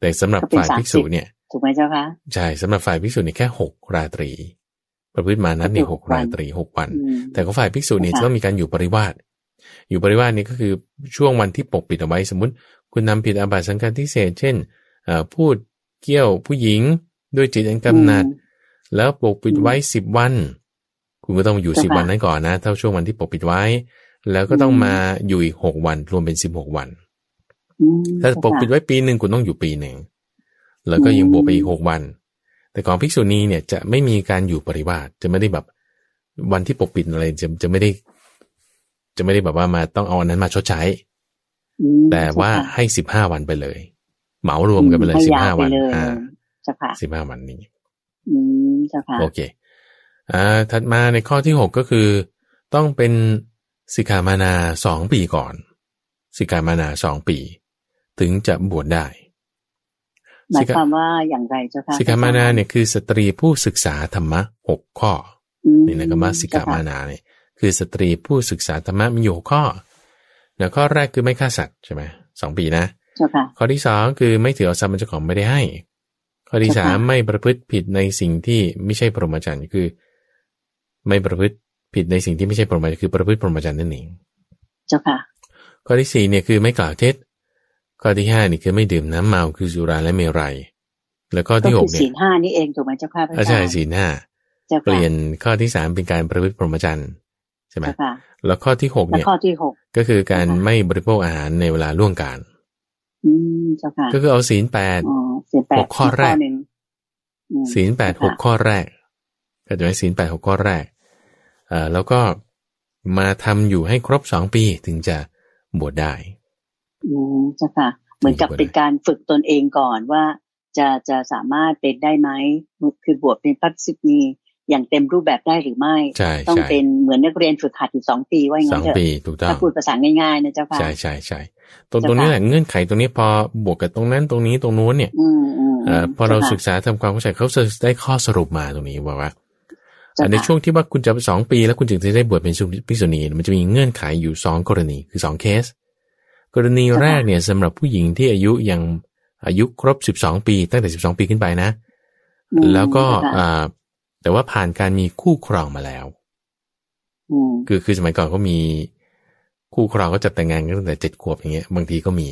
แต่สำหรับก็เป็นฝ่ายภิกษุ30เนี่ยถูกไหมเจ้าค่ะใช่สำหรับฝ่ายภิกษุเนี่ยแค่หกราตรีประพฤติมานั้นเนี่ยก็หคืกอหกวันราตรีหกวันอืมแต่ของฝ่ายภิกษุเนี่ยค่ะจะต้องมีการอยู่ปริวาส อยู่ปริวาสนี่ก็คือช่วงวันที่ปกปิดเอาไว้สมมติ คุณนำผิดอาบัติสังฆทิเศษเช่นเอ่อพูดเกี่ยวผู้หญิงด้วยจิตอันกำหนัดอืมแล้วปกปิดไว้สิบวัน คุณก็ต้องอยู่เจ้าสิบค่ะวันนั้นก่อนนะ เท่าช่วงวันที่ปกปิดไว้ แล้วก็ต้องอืมมาอยู่อีกหกวัน รวมเป็นสิบหกวันอืมถ้าเจ้าปกปิดค่ะไว้ปีหนึ่งคุณต้องอยู่ปีหนึ่งแล้วก็ยังอืมบวกไปอีกหกวัน แต่ของภิกษุณีเนี่ยจะไม่มีการอยู่ปริวาสจะไม่ได้แบบวันที่ปกปิดอะไรจะจะไม่ได้ จะไม่ได้แบบว่ามาต้องเอาอันนั้นมาชดใช้อืมแต่ว่าเจ้ค่ะให้สิบห้าวันไปเลย เหมารวมกันไปเลยให้สิบยาห้าไปวันเลยอ่าเจ้าค่ะสิบห้าวันนี้อืมเจ้าค่ะโอเคอ่าถัดมาในข้อที่หกก็คือ ต้องเป็นสิกขามานาสองปีก่อน สิกขามานาสองปี ถึงจะบวชได้หมายความว่าอย่างไรเจ้าค่ะสิกขามานาเนี่ยคือสตรีผู้ศึกษาธรรมะหกข้ออืมนี่นะคำว่าสิกขามานาเนี่ย คือสตรีผู้ศึกษาธรรมะมีอยู่หกข้อแล้วข้อแรกคือไม่ฆ่าสัตว์ใช่ไหมสองปีนะเจ้าค่ะข้อที่สองคือไม่ถือเอาทรัพย์มันเจ้าของไม่ได้ให้ ข้อที่เจ้าสามค่ะไม่ประพฤติผิดในสิ่งที่ไม่ใช่พรหมจรรย์คือ ไม่ประพฤติผิดในสิ่งที่ไม่ใช่พรหมจรรย์คือประพฤติพรหมจรรย์นั่นเองเจ้าค่ะ ข้อที่สี่เนี่ยคือไม่กล่าวเท็จ ข้อที่ห้านี่คือไม่ดื่มน้ำเมาคือสุราและเมรัย แล้วข้อที่หกเนี่ยศีลห้านี่เองถูกไหมเจ้าค่ะพระอาจารย์ใช่ศีลห้าเปลี่ยนข้อที่สามเป็นการประพฤติพรหมจรรย์ ใช่ไหมแล้วข้อที่หกเนี่ยข้อที่หกก็คือการไม่บริโภคอาหารในเวลาล่วงการอืมเจ้าค่ะก็คือเอาศีลแปดหกข้อแรกศีลแปดหกข้อแรก ก็จะไห้ศีลแปดหกข้อแรกอ่าแล้วก็มาทำอยู่ให้ครบสองปีถึงจะบวชได้อืมเจ้าค่ะ เหมือนกับเป็นการฝึกตนเองก่อนว่าจะจะสามารถเป็นได้ไหมคือบวชเป็นพัฒสินี อย่างเต็มรูปแบบได้หรือไม่ ต้องเป็นเหมือนนักเรียนฝึกหัดอยู่สองปีว่าอย่างนั้นเถอะสองปีถูกต้องถ้าพูดภาษาง่ายๆนะเจ้าค่ะใช่ใช่ใช่ตรงตรงนี้แหละเงื่อนไขตรงนี้พอบวกกับตรงนั้นตรงนี้ตรงนู้นเนี่ยพอเราศึกษาทำความเข้าใจเขาจะได้ข้อสรุปมาตรงนี้ว่าว่าในช่วงที่ว่าคุณจะสองปี แล้วคุณจึงจะได้บวชเป็นภิกษุณีมันจะมีเงื่อนไขอยู่สองกรณีคือสองเคส กรณีแรกเนี่ยสำหรับผู้หญิงที่อายุยังอายุครบสิบสองปี ตั้งแต่สิบสองปีขึ้นไปนะ แล้วก็อ่า แต่ว่าผ่านการมีคู่ครองมาแล้วคือคือสมัยก่อนเขามีคู่ครองก็จะแต่งงานกันตั้งแต่เจ็ดขวบอย่างเงี้ย บางทีก็มี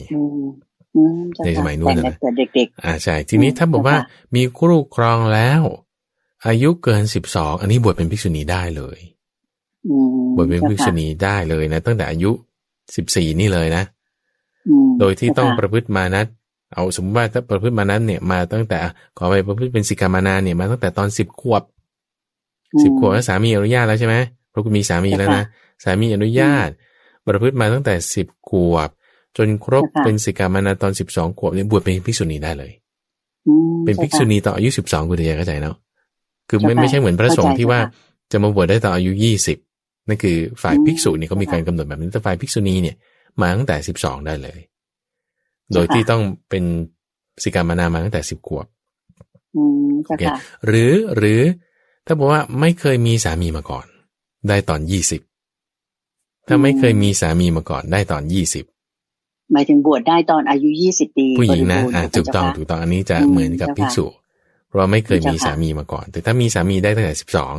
ในสมัยนู้นนะเด็กๆอ่าใช่ ทีนี้ถ้าบอกว่ามีคู่ครองแล้ว อายุเกินสิบสองอันนี้บวชเป็นภิกษุณีได้เลยบวชเป็นภิกษุณีได้เลยนะ ตั้งแต่อายุสิบสี่นี่เลยนะโดยที่ต้องประพฤติมานัดเอาสมมติว่าถ้าประพฤติมานั้นเนี่ยมาตั้งแต่ขอไปประพฤติเป็นสิกขามานาเนี่ยมาตั้งแต่ตอนสิบขวบ สิบขวบแล้วสามีอนุญาตแล้วใช่ไหมเพราะคุณมีสามีแล้วนะสามีอนุญาต ประพฤติมาตั้งแต่สิบขวบ จนครบเป็นสิกขามานาตอนสิบสองขวบเนี่ยบวชเป็นภิกษุณีได้เลยเป็นภิกษุณีต่ออายุสิบสองคุณจะเข้าใจเนาะคือไม่ไม่ใช่เหมือนพระสงฆ์ที่ว่าจะมาบวชได้ต่ออายุยี่สิบนั่นคือฝ่ายภิกษุนี่เขามีการกำหนดแบบนี้แต่ฝ่ายภิกษุณีเนี่ยมาตั้งแต่สิบสองได้เลย โดยที่ต้องเป็นสิกามานามาตั้งแต่สิบขวบโอเคหรือหรือ ถ้าบอกว่าไม่เคยมีสามีมาก่อน ได้ตอนยี่สิบถ้าไม่เคยมีสามีมาก่อนได้ตอนยี่สิบหมายถึงบวชได้ตอนอายุยี่สิบปีผู้หญิงนะอ่าถูกต้องถูกต้องอันนี้จะเหมือนกับภิกษุเพราะไม่เคยมีสามีมาก่อน แต่ถ้ามีสามีได้ตั้งแต่สิบสอง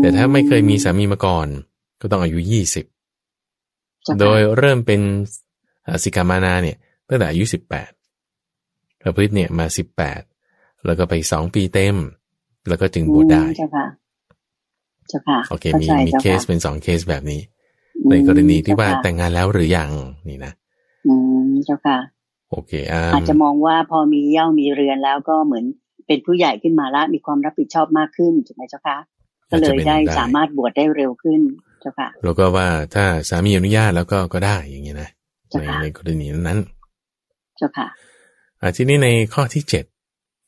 แต่ถ้าไม่เคยมีสามีมาก่อน ก็ต้องอายุยี่สิบโดยเริ่มเป็นสิกามานาเนี่ยตั้งแต่อายุสิบแปดประพฤติเนี่ยมาสิบแปดแล้วก็ไปสองปีเต็ม แล้วก็จึงบวชได้เจ้าค่ะเจ้าค่ะโอเคมีมีเคสเป็นสองเคสแบบนี้ ในกรณีที่ว่าแต่งงานแล้วหรือยังนี่นะอืมเจ้าค่ะ โอเคอาจจะมองว่าพอมีเย่ามีเรือนแล้วก็เหมือนเป็นผู้ใหญ่ขึ้นมาแล้วมีความรับผิดชอบมากขึ้นถูกไหมเจ้าค่ะก็เลยได้สามารถบวชได้เร็วขึ้นเจ้าค่ะแล้วก็ว่าถ้าสามีอนุญาตแล้วก็ก็ได้อย่างนี้นะในในกรณีนั้นจ้าค่ะทีนี้ในข้อที่เจ็ด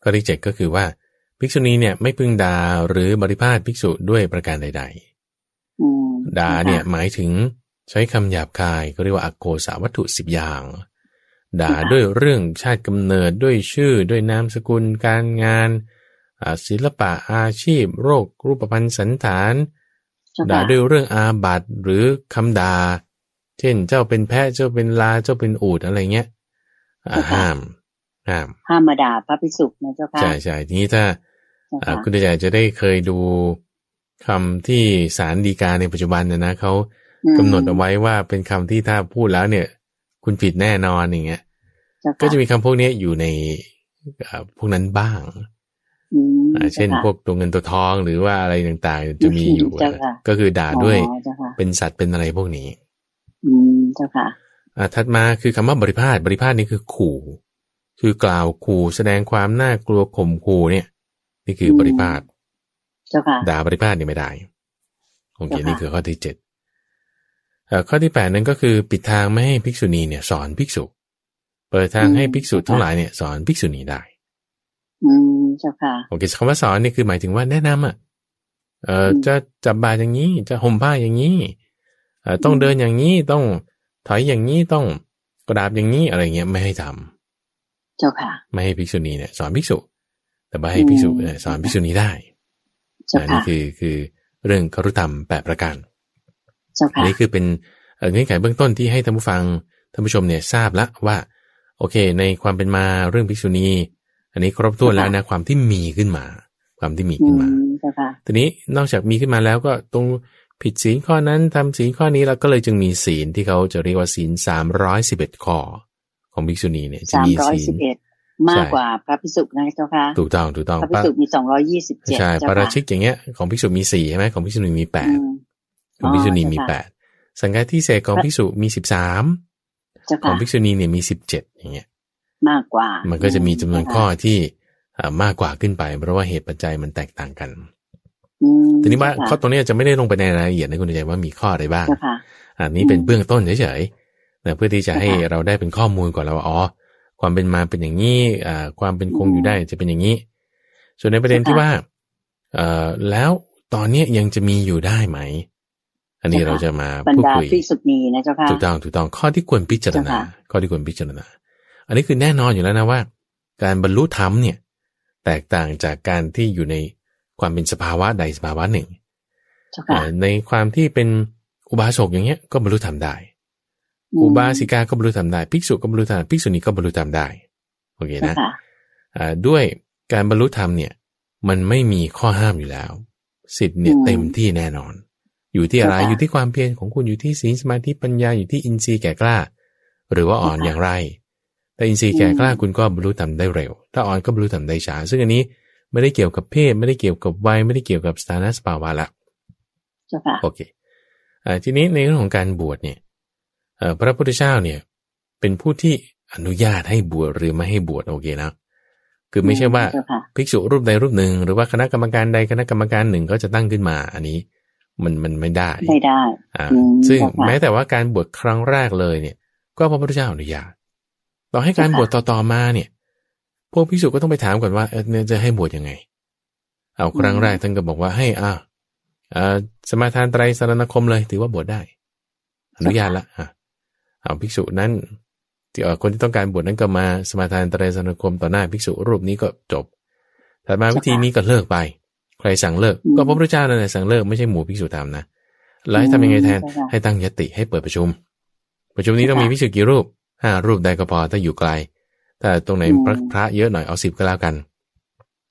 ข้อที่เจ็ดก็คือว่า ภิกษุณีเนี่ยไม่พึงด่าหรือบริพาทภิกษุด้วยประการใด ๆด่าเนี่ยหมายถึงใช้คำหยาบคายก็เรียกว่าอโกสาวัตถุสิบอย่าง ด่าด้วยเรื่องชาติกำเนิดด้วยชื่อด้วยนามสกุลการงาน ศิลปะอาชีพ โรครูปพันธ์สันฐาน ด่าด้วยเรื่องอาบัตหรือคำด่า เช่นเจ้าเป็นแพะเจ้าเป็นลาเจ้าเป็นอูดอะไรเงี้ยห้าม ห้ามห้ามมาด่าพระภิกษุนะเจ้าค่ะใช่ใช่ทีนี้ถ้าคุณใจจะได้เคยดูคำที่สารดีกาในปัจจุบันนะนะเขากำหนดเอาไว้ว่าเป็นคำที่ถ้าพูดแล้วเนี่ย คุณผิดแน่นอนอย่างเงี้ยก็จะมีคำพวกนี้อยู่ในพวกนั้นบ้างเช่นพวกตัวเงินตัวทองหรือว่าอะไรต่างๆ จะมีอยู่ ก็คือด่าด้วยเป็นสัตว์เป็นอะไรพวกนี้ อืมเจ้าค่ะถัดมาคือคำว่าบริพาทบริพาทนี่คือขู่ คือกล่าวขู่แสดงความน่ากลัวข่มขู่เนี่ย นี่คือบริพาทด่าบริพาทนี่ไม่ได้โอเคนี่คือข้อที่เจ็ดข้อที่แปดนั้นก็คือปิดทางไม่ให้ภิกษุณีเนี่ย สอนภิกษุ เปิดทางให้ภิกษุทั้งหลายเนี่ย สอนภิกษุณีได้ อืมเจ้าค่ะโอเคคำว่าสอนนี่คือหมายถึงว่าแนะนำอะเอ่อจะจับบาอย่างนี้ จะห่มผ้าอย่างนี้เอ่อต้องเดินอย่างนี้ต้องถอยอย่างนี้ต้องกระดาบอย่างนี้อะไรเงี้ยไม่ให้ทำ เจ้าค่ะ ไม่ให้ภิกษุณีเนี่ยสอนภิกษุ แต่ไม่ให้ภิกษุสอนภิกษุณีได้อันนี้คือคือเรื่องครุธรรมแปดประการอันนี้คือเป็นเงื่อนไขเบื้องต้นที่ให้ท่านผู้ฟังท่านผู้ชมเนี่ยทราบแล้วว่า โอเค ในความเป็นมาเรื่องภิกษุณี อันนี้ครบถ้วนแล้วนะความที่มีขึ้นมา ความที่มีขึ้นมาทีนี้นอกจากมีขึ้นมาแล้วก็ตรงผิดศีลข้อนั้นทำศีลข้อนี้แล้วก็เลยจึงมีศีลที่เขาจะเรียกว่าศีลสามร้อยสิบเอ็ดข้อ ของภิกษุณีเนี่ยจะสามมีร้อยศีลสิบเอ็ดมากกว่าพระพิสุนะเจ้าค่ะถูกต้องถูกต้องพระพิสุมีสองร้อยยี่สิบเจ็ดใช่เจ้าปาราค่ะชิกอย่างเงี้ยของภิกษุมีสี่ใช่ไหมของภิกษุณีมีแปอืดมของภิกษุณีมีอ๋อแปดสังฆาทิเศษของภิกษุมีสิบสามเจ้าของค่ะภิกษุณีเนี่ยมีสิบเจ็ดอย่างเงี้ย มากกว่า มัมันก็จะมีจำนวนข้อที่อ่ามากกว่าขึ้นไป เพราะว่าเหตุปัจจัยมันแตกต่างกันทีนี้ว่าข้อตรงนี้จะไม่ได้ลงไปในรายละเอียดนะคุณใจว่ามีข้ออะไรบ้างเจ้าค่ะอันนี้เป็นอืมเบื้องต้นเฉยๆ นะเพื่อที่จะให้ค่ะเราได้เป็นข้อมูลก่อนแล้วว่าอ๋อความเป็นมาเป็นอย่างนี้อ่าความเป็นคงอืมอยู่ได้จะเป็นอย่างนี้ ส่วนในประเด็นค่ะที่ว่าเอ่อแล้วตอนเนี้ยยังจะมีอยู่ได้ไหม อันนี้ค่ะเราจะมาบรรพูดดาคุยพิสุนีนะเจ้าค่ะถูกต้องถูกต้องข้อที่ควรพิจารณาเจ้าค่ะข้อที่ควรพิจารณา อันนี้คือแน่นอนอยู่แล้วนะว่า การบรรลุธรรมเนี่ย แตกต่างจากการที่อยู่ในความเป็นสภาวะใดสภาวะหนึ่งเจ้าค่ะอ่าในความที่เป็นอุบาสกอย่างเงี้ยก็บรรลุธรรมได้ม อุบาสิกาก็บรรลุธรรมได้ภิกษุก็บรรลุธรรมได้ภิกษุณีก็บรรลุธรรมได้โอเคเจ้านะค่ะอ่าด้วยการบรรลุธรรมเนี่ย มันไม่มีข้อห้ามอยู่แล้ว สิทธิ์เนี่ยอืมเต็มที่แน่นอน อยู่ที่อะไรเจ้าค่ะอยู่ที่ความเพียรของคุณอยู่ที่ศีลสมาธิปัญญาอยู่ที่อินทรีย์แก่กล้า หรือว่าอ่อนเจ้าค่ะอย่างไรแต่อินทรีย์แก่กล้าอืมคุณก็บรรลุธรรมได้เร็ว ถ้าอ่อนก็บรรลุธรรมได้ช้า ซึ่งอันนี้ไม่ได้เกี่ยวกับเพศ ไม่ได้เกี่ยวกับวัยไม่ได้เกี่ยวกับสถานะสภาวะละเจ้าค่ะโอเคอ่าทีนี้ในเรื่องของการบวชเนี่ยเอ่อ พระพุทธเจ้าเนี่ยเป็นผู้ที่อนุญาตให้บวชหรือไม่ให้บวชโอเคนะคือไม่ใช่ว่าเจ้าค่ะภิกษุรูปใดรูปหนึ่ง หรือว่าคณะกรรมการใดคณะกรรมการหนึ่งก็จะตั้งขึ้นมาอันนี้มันมันไม่ได้ไม่ได้อ่าอืมซึ่งเจ้าค่ะแม้แต่ว่าการบวชครั้งแรกเลยเนี่ย ก็พระพุทธเจ้าอนุญาตต่อให้การเจ้าค่ะบวชต่อๆมาเนี่ย พวกภิกษุก็ต้องไปถามก่อนว่าเออเนี่ยจะให้บวชยังไง เอาครั้งแรกท่านก็บอกว่าให้อ่าอ่าสมาทานไตรสรณคมเลยถือว่าบวชได้ อนุญาตละอะ เอาภิกษุนั้นที่เอ่อคนที่ต้องการบวชนั้นก็มาสมาทานไตรสรณคมต่อหน้าภิกษุรูปนี้ก็จบถัดมาวิธีนี้ก็เลิกไป ใครสั่งเลิกอืมก็พระพุทธเจ้านั่นแหละสั่งเลิกไม่ใช่หมู่ภิกษุทำนะแล้วให้ทำยังไงแทนอืมเจ้าค่ะให้ตั้งยติให้เปิดประชุม ประชุมนี้ต้องมีค่ะภิกษุกี่รูปห้ารูปใดก็พอถ้าอยู่ไกล แต่ตรงไหนอืมพระพระเยอะหน่อยเอาสิบก็แล้วกัน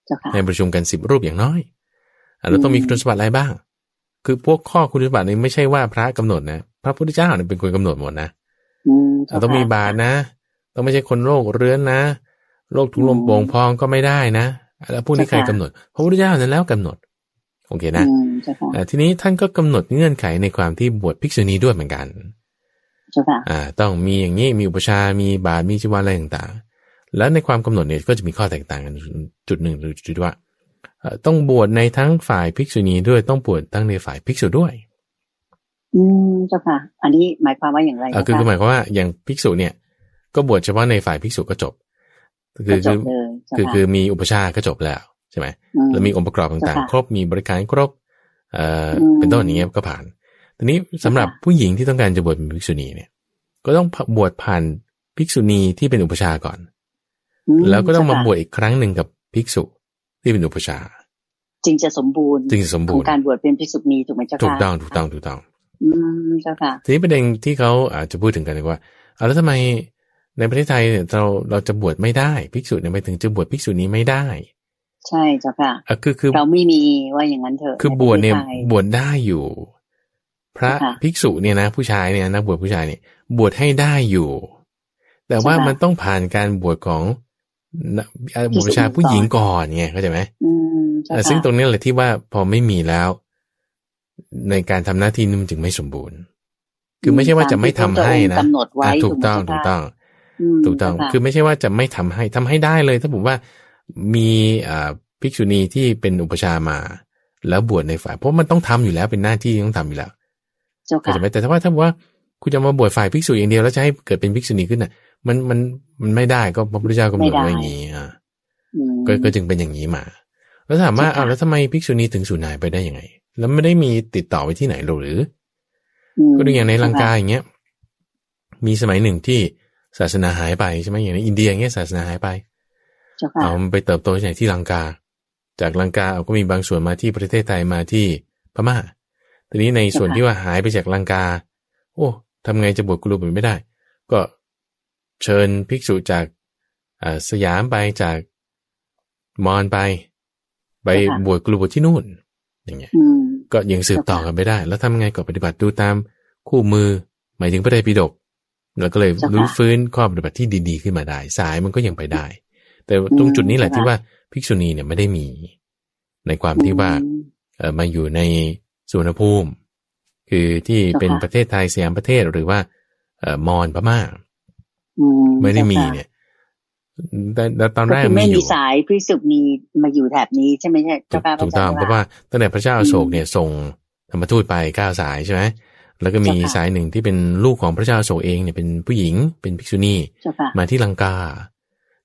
เจ้าค่ะให้ประชุมกันสิบรูปอย่างน้อยอะเราต้องมีอืมคุณสมบัติอะไรบ้าง คือพวกข้อคุณสมบัตินี้ไม่ใช่ว่าพระกำหนดนะ พระพุทธเจ้าเนี่ยเป็นคนกำหนดหมดนะอืมอะ ต้องมีบาทนะ ต้องไม่ใช่คนโรคเรื้อนนะ โรคทุกลมโป่งพองก็ไม่ได้นะอะแล้วพวกนี้ใครกำหนด พระพุทธเจ้านั้นแล้วกำหนด โอเคนะอืมเจ้าค่ะอะทีนี้ท่านก็กำหนดเงื่อนไขในความที่บวชภิกษุณีด้วยเหมือนกันเจ้าค่ะอ่า ต้องมีอย่างนี้มีอุปชฌาย์มีบาทมีจีวรอะไรต่างๆ แล้วในความกำหนดเนี่ยก็จะมีข้อแตกต่างกันจุดหนึ่งหรือจุดที่ว่าเอ่อต้องบวชในทั้งฝ่ายภิกษุณีด้วยต้องบวชทั้งในฝ่ายภิกษุด้วย อืมเจ้าค่ะ อันนี้หมายความว่าอย่างไรอ่าเจ้าคือคือหค่ะมายความว่าอย่างภิกษุเนี่ย ก็บวชเฉพาะในฝ่ายภิกษุก็จบ คืก็อจคืบเลยเจ้าคือค่ะคือมีอุปชฌาย์ก็จบแล้วใช่ไหมมแล้วมีองค์ประกอบต่างเจ้าค่ะๆครบมีบริการครบเอ่ออมเป็นต้นอย่างเงี้ยก็ผ่านทีนี้สำหรับเจ้าค่ะผู้หญิงที่ต้องการจะบวชเป็นภิกษุณีเนี่ย ก็ต้องบวชผ่านภิกษุณีที่เป็นอุปชฌาย์ก่อนอืมแล้วก็ต้องมาเจ้ค่ะบวชอีกครั้งหนึ่งกับภิกษุที่เป็นอุปชฌาย์จึงจะสมบูรณ์จึงจะสมขบูองรณ์การบวชเป็นภิกษุณีถูกไหมเจ้าค่ะถูกต้องถูกต้องถูกต้อง อืมเจ้าค่ะทีนี้ประเด็นที่เขาอาจจะพูดถึงกันว่าเอาแล้วทำไมในประเทศไทยเนี่ยเราเราจะบวชไม่ได้ภิกษุเนี่ยไปถึงจะบวชภิกษุนี้ไม่ได้ ใช่เจ้าค่ะอะคือคือเราไม่มีว่าอย่างนั้นเถอะคือบวชเนี่ยใประทศไทบวชได้อยู่ พระค่ะภิกษุเนี่ยนะ ผู้ชายเนี่ยนักบวชผู้ชายเนี่ย บวชให้ได้อยู่ แต่ว่าใช่ค่ะมันต้องผ่านการบวชของนะอะภิบุกษุชายผู้หญิงก่อนก่อนไงเข้าใจไหมอืมเจ้าอะค่ะซึ่งตรงนี้แหละที่ว่าพอไม่มีแล้ว ในการทำหน้าที่นี่มันจึงไม่สมบูรณ์ คือไม่ใช่ว่าจะไม่ทำให้นะตามที่พระเจ้าองค์กำหนดไว้อะถูกต้องถูถูกกไหมต้องมถูกต้องเจ้าค่ะคือไม่ใช่ว่าจะไม่ทำให้ทำให้ได้เลย ถ้าผมว่ามีอ่าภิกษุณีที่เป็นอุปชฌาย์มา แล้วบวชในฝ่าย เพราะมันต้องทำอยู่แล้วเป็นหน้าที่ที่ต้องทำอยู่แล้วเจ้าเข้าค่ะใจไหมแต่ถ้าว่าถ้าว่าคุณจะมาบวชฝ่ายภิกษุอย่างเดียวแล้วจะให้เกิดเป็นภิกษุณีขึ้นน่ะ มันมันมันไม่ได้ก็พระพุทธเจ้ากำหนดไว้อย่างนี้อ่าอืมก็ก็จึงเป็นอย่างนี้มา แล้วถามว่าใช่ค่ะอ้าวแล้วทำไมภิกษุณีถึงสูญหายไปได้ยังไง แล้วไม่ได้มีติดต่อไว้ที่ไหนหรือมก็ดูอย่างในลังกาเจ้อย่างเงี้ย มีสมัยหนึ่งที่ศาสนาหายไปใช่ไหมอย่างในอินเดียอย่างเงี้ยศาสนาหายไปเจ้าค่ะเอามันไปเติบโตที่ไหนที่ลังกา จากลังกาเอาก็มีบางส่วนมาที่ประเทศไทยมาที่พม่าทีนี้ในส่วนที่ว่าหายไปจากลังกา โอ้ทำไงจะบวชกุลุบุตรไม่ได้ ก็เชิญภิกษุจากอ่าสยามไปจากมอญไป ไปบวชกุลุบุตรที่นู่น อย่างเงี้ยอืมก็ยังสืบต่อกันไปได้ แล้วทำไงก็ปฏิบัติดูตามคู่มือ หมายถึงพระไตรปิฎกแล้วก็เลยรื้อฟื้นข้อปฏิบัติที่ดีๆขึ้นมาได้ สายมันก็ยังไปได้ แต่ตรงจุดนี้แหละที่ว่าภิกษุณีเนี่ยไม่ได้มี ในความที่ว่าเออมาอยู่ในสุวรรณภูมิ คือที่เป็นประเทศไทยสยามประเทศหรือว่าเออมอญพม่าไม่ได้มีเนี่ย แต่ตอนแรกมีอยู่สายพิสุณีมาอยู่แถบนี้ใช่ไหมใช่ถูกต้องเพราะว่าตั้งแต่พระเจ้าอโศกเนี่ยส่งธรรมทูตไปเก้าสายใช่ไหมแล้วก็มีสายหนึ่งที่เป็นลูกของพระเจ้าโศกเองเนี่ยเป็นผู้หญิงเป็นภิกษุณีมาที่ลังกา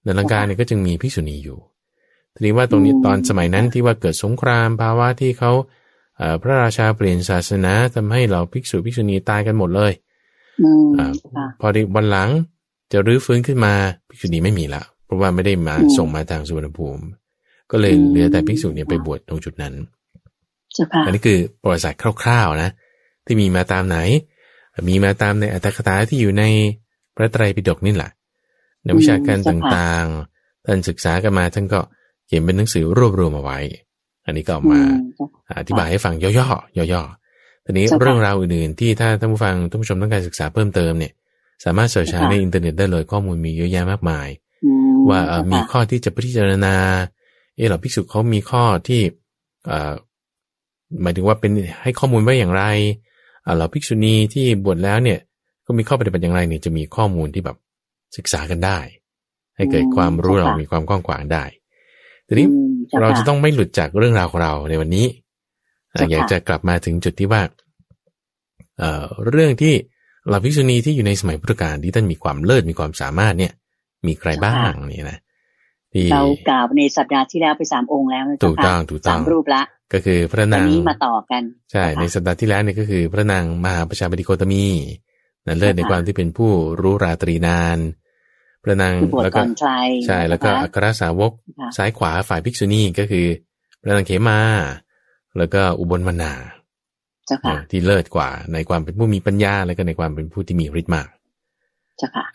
ในลังกาเนี่ยก็จึงมีภิกษุณีอยู่ทีนี้ว่าตรงนี้ตอนสมัยนั้นที่ว่าเกิดสงครามภาวะที่เขาพระราชาเปลี่ยนศาสนาทำให้เราภิกษุภิกษุณีตายกันหมดเลยอพอดีวันหลัง จะรื้อฟื้นขึ้นมาภิกษุณีไม่มีละเพราะว่าไม่ได้มาส่งมาทางสุวรรณภูมิ ก็เลยเหลือแต่ภิกษุเนี่ยไปบวชตรงจุดนั้นอันนี้คือประวัติศาสตร์คร่าวๆนะ ที่มีมาตามไหน มีมาตามในอรรถกถาที่อยู่ในพระไตรปิฎกนี่แหละในวิชาการต่างๆ ท่านศึกษากันมาท่านก็เขียนเป็นหนังสือรวบรวมมาไว้ อันนี้ก็ออกมาอธิบายให้ฟังย่อๆย่อๆทีนี้เรื่องราวอื่นๆที่ถ้าท่านผู้ฟังท่านผู้ชมต้องการศึกษาเพิ่มเติมเนี่ย สามารถ search หาในอินเทอร์เน็ตได้เลยข้อมูลมีเยอะแยะมากมาย ว่ามีข้อที่จะพิจารณาเออเราภิกษุเขามีข้อที่หมายถึงว่าเป็นให้ข้อมูลไว้อย่างไรเราภิกษุณีที่บวชแล้วเนี่ยก็มีข้อปฏิบัติอย่างไรเนี่ยจะมีข้อมูลที่แบบศึกษากันได้ ให้เกิดความรู้เรามีความกว้างขวางได้ทีนี้เราจะต้องไม่หลุดจากเรื่องราวของเราในวันนี้อยากจะกลับมาถึงจุดที่ว่าเอ่อเรื่องที่ เราภิกษุณีที่อยู่ในสมัยพุทธกาลที่ท่านมีความเลิศมีความสามารถเนี่ย มีใครบ้างนี่นะเรากล่าวในสัปดาห์ที่แล้วไปสามองค์แล้วถูกต้องถูกต้องสามรูปละ ก็คือพระนางนี้มาต่อกัน ใช่ ในสัปดาห์ที่แล้วเนี่ยก็คือ พระนางมหาประชาบดีโคตมีนั่นเลิศในความที่เป็นผู้รู้ราตรีนาน พระนางแล้วก็ใช่แล้วก็อัครสาวกซ้ายขวาฝ่ายภิกษุณีก็คือ พระนางเขมา แล้วก็อุบลมนา ที่เลิศกว่าในความเป็นผู้มีปัญญา แล้วก็ในความเป็นผู้ที่มีฤทธิ์มาก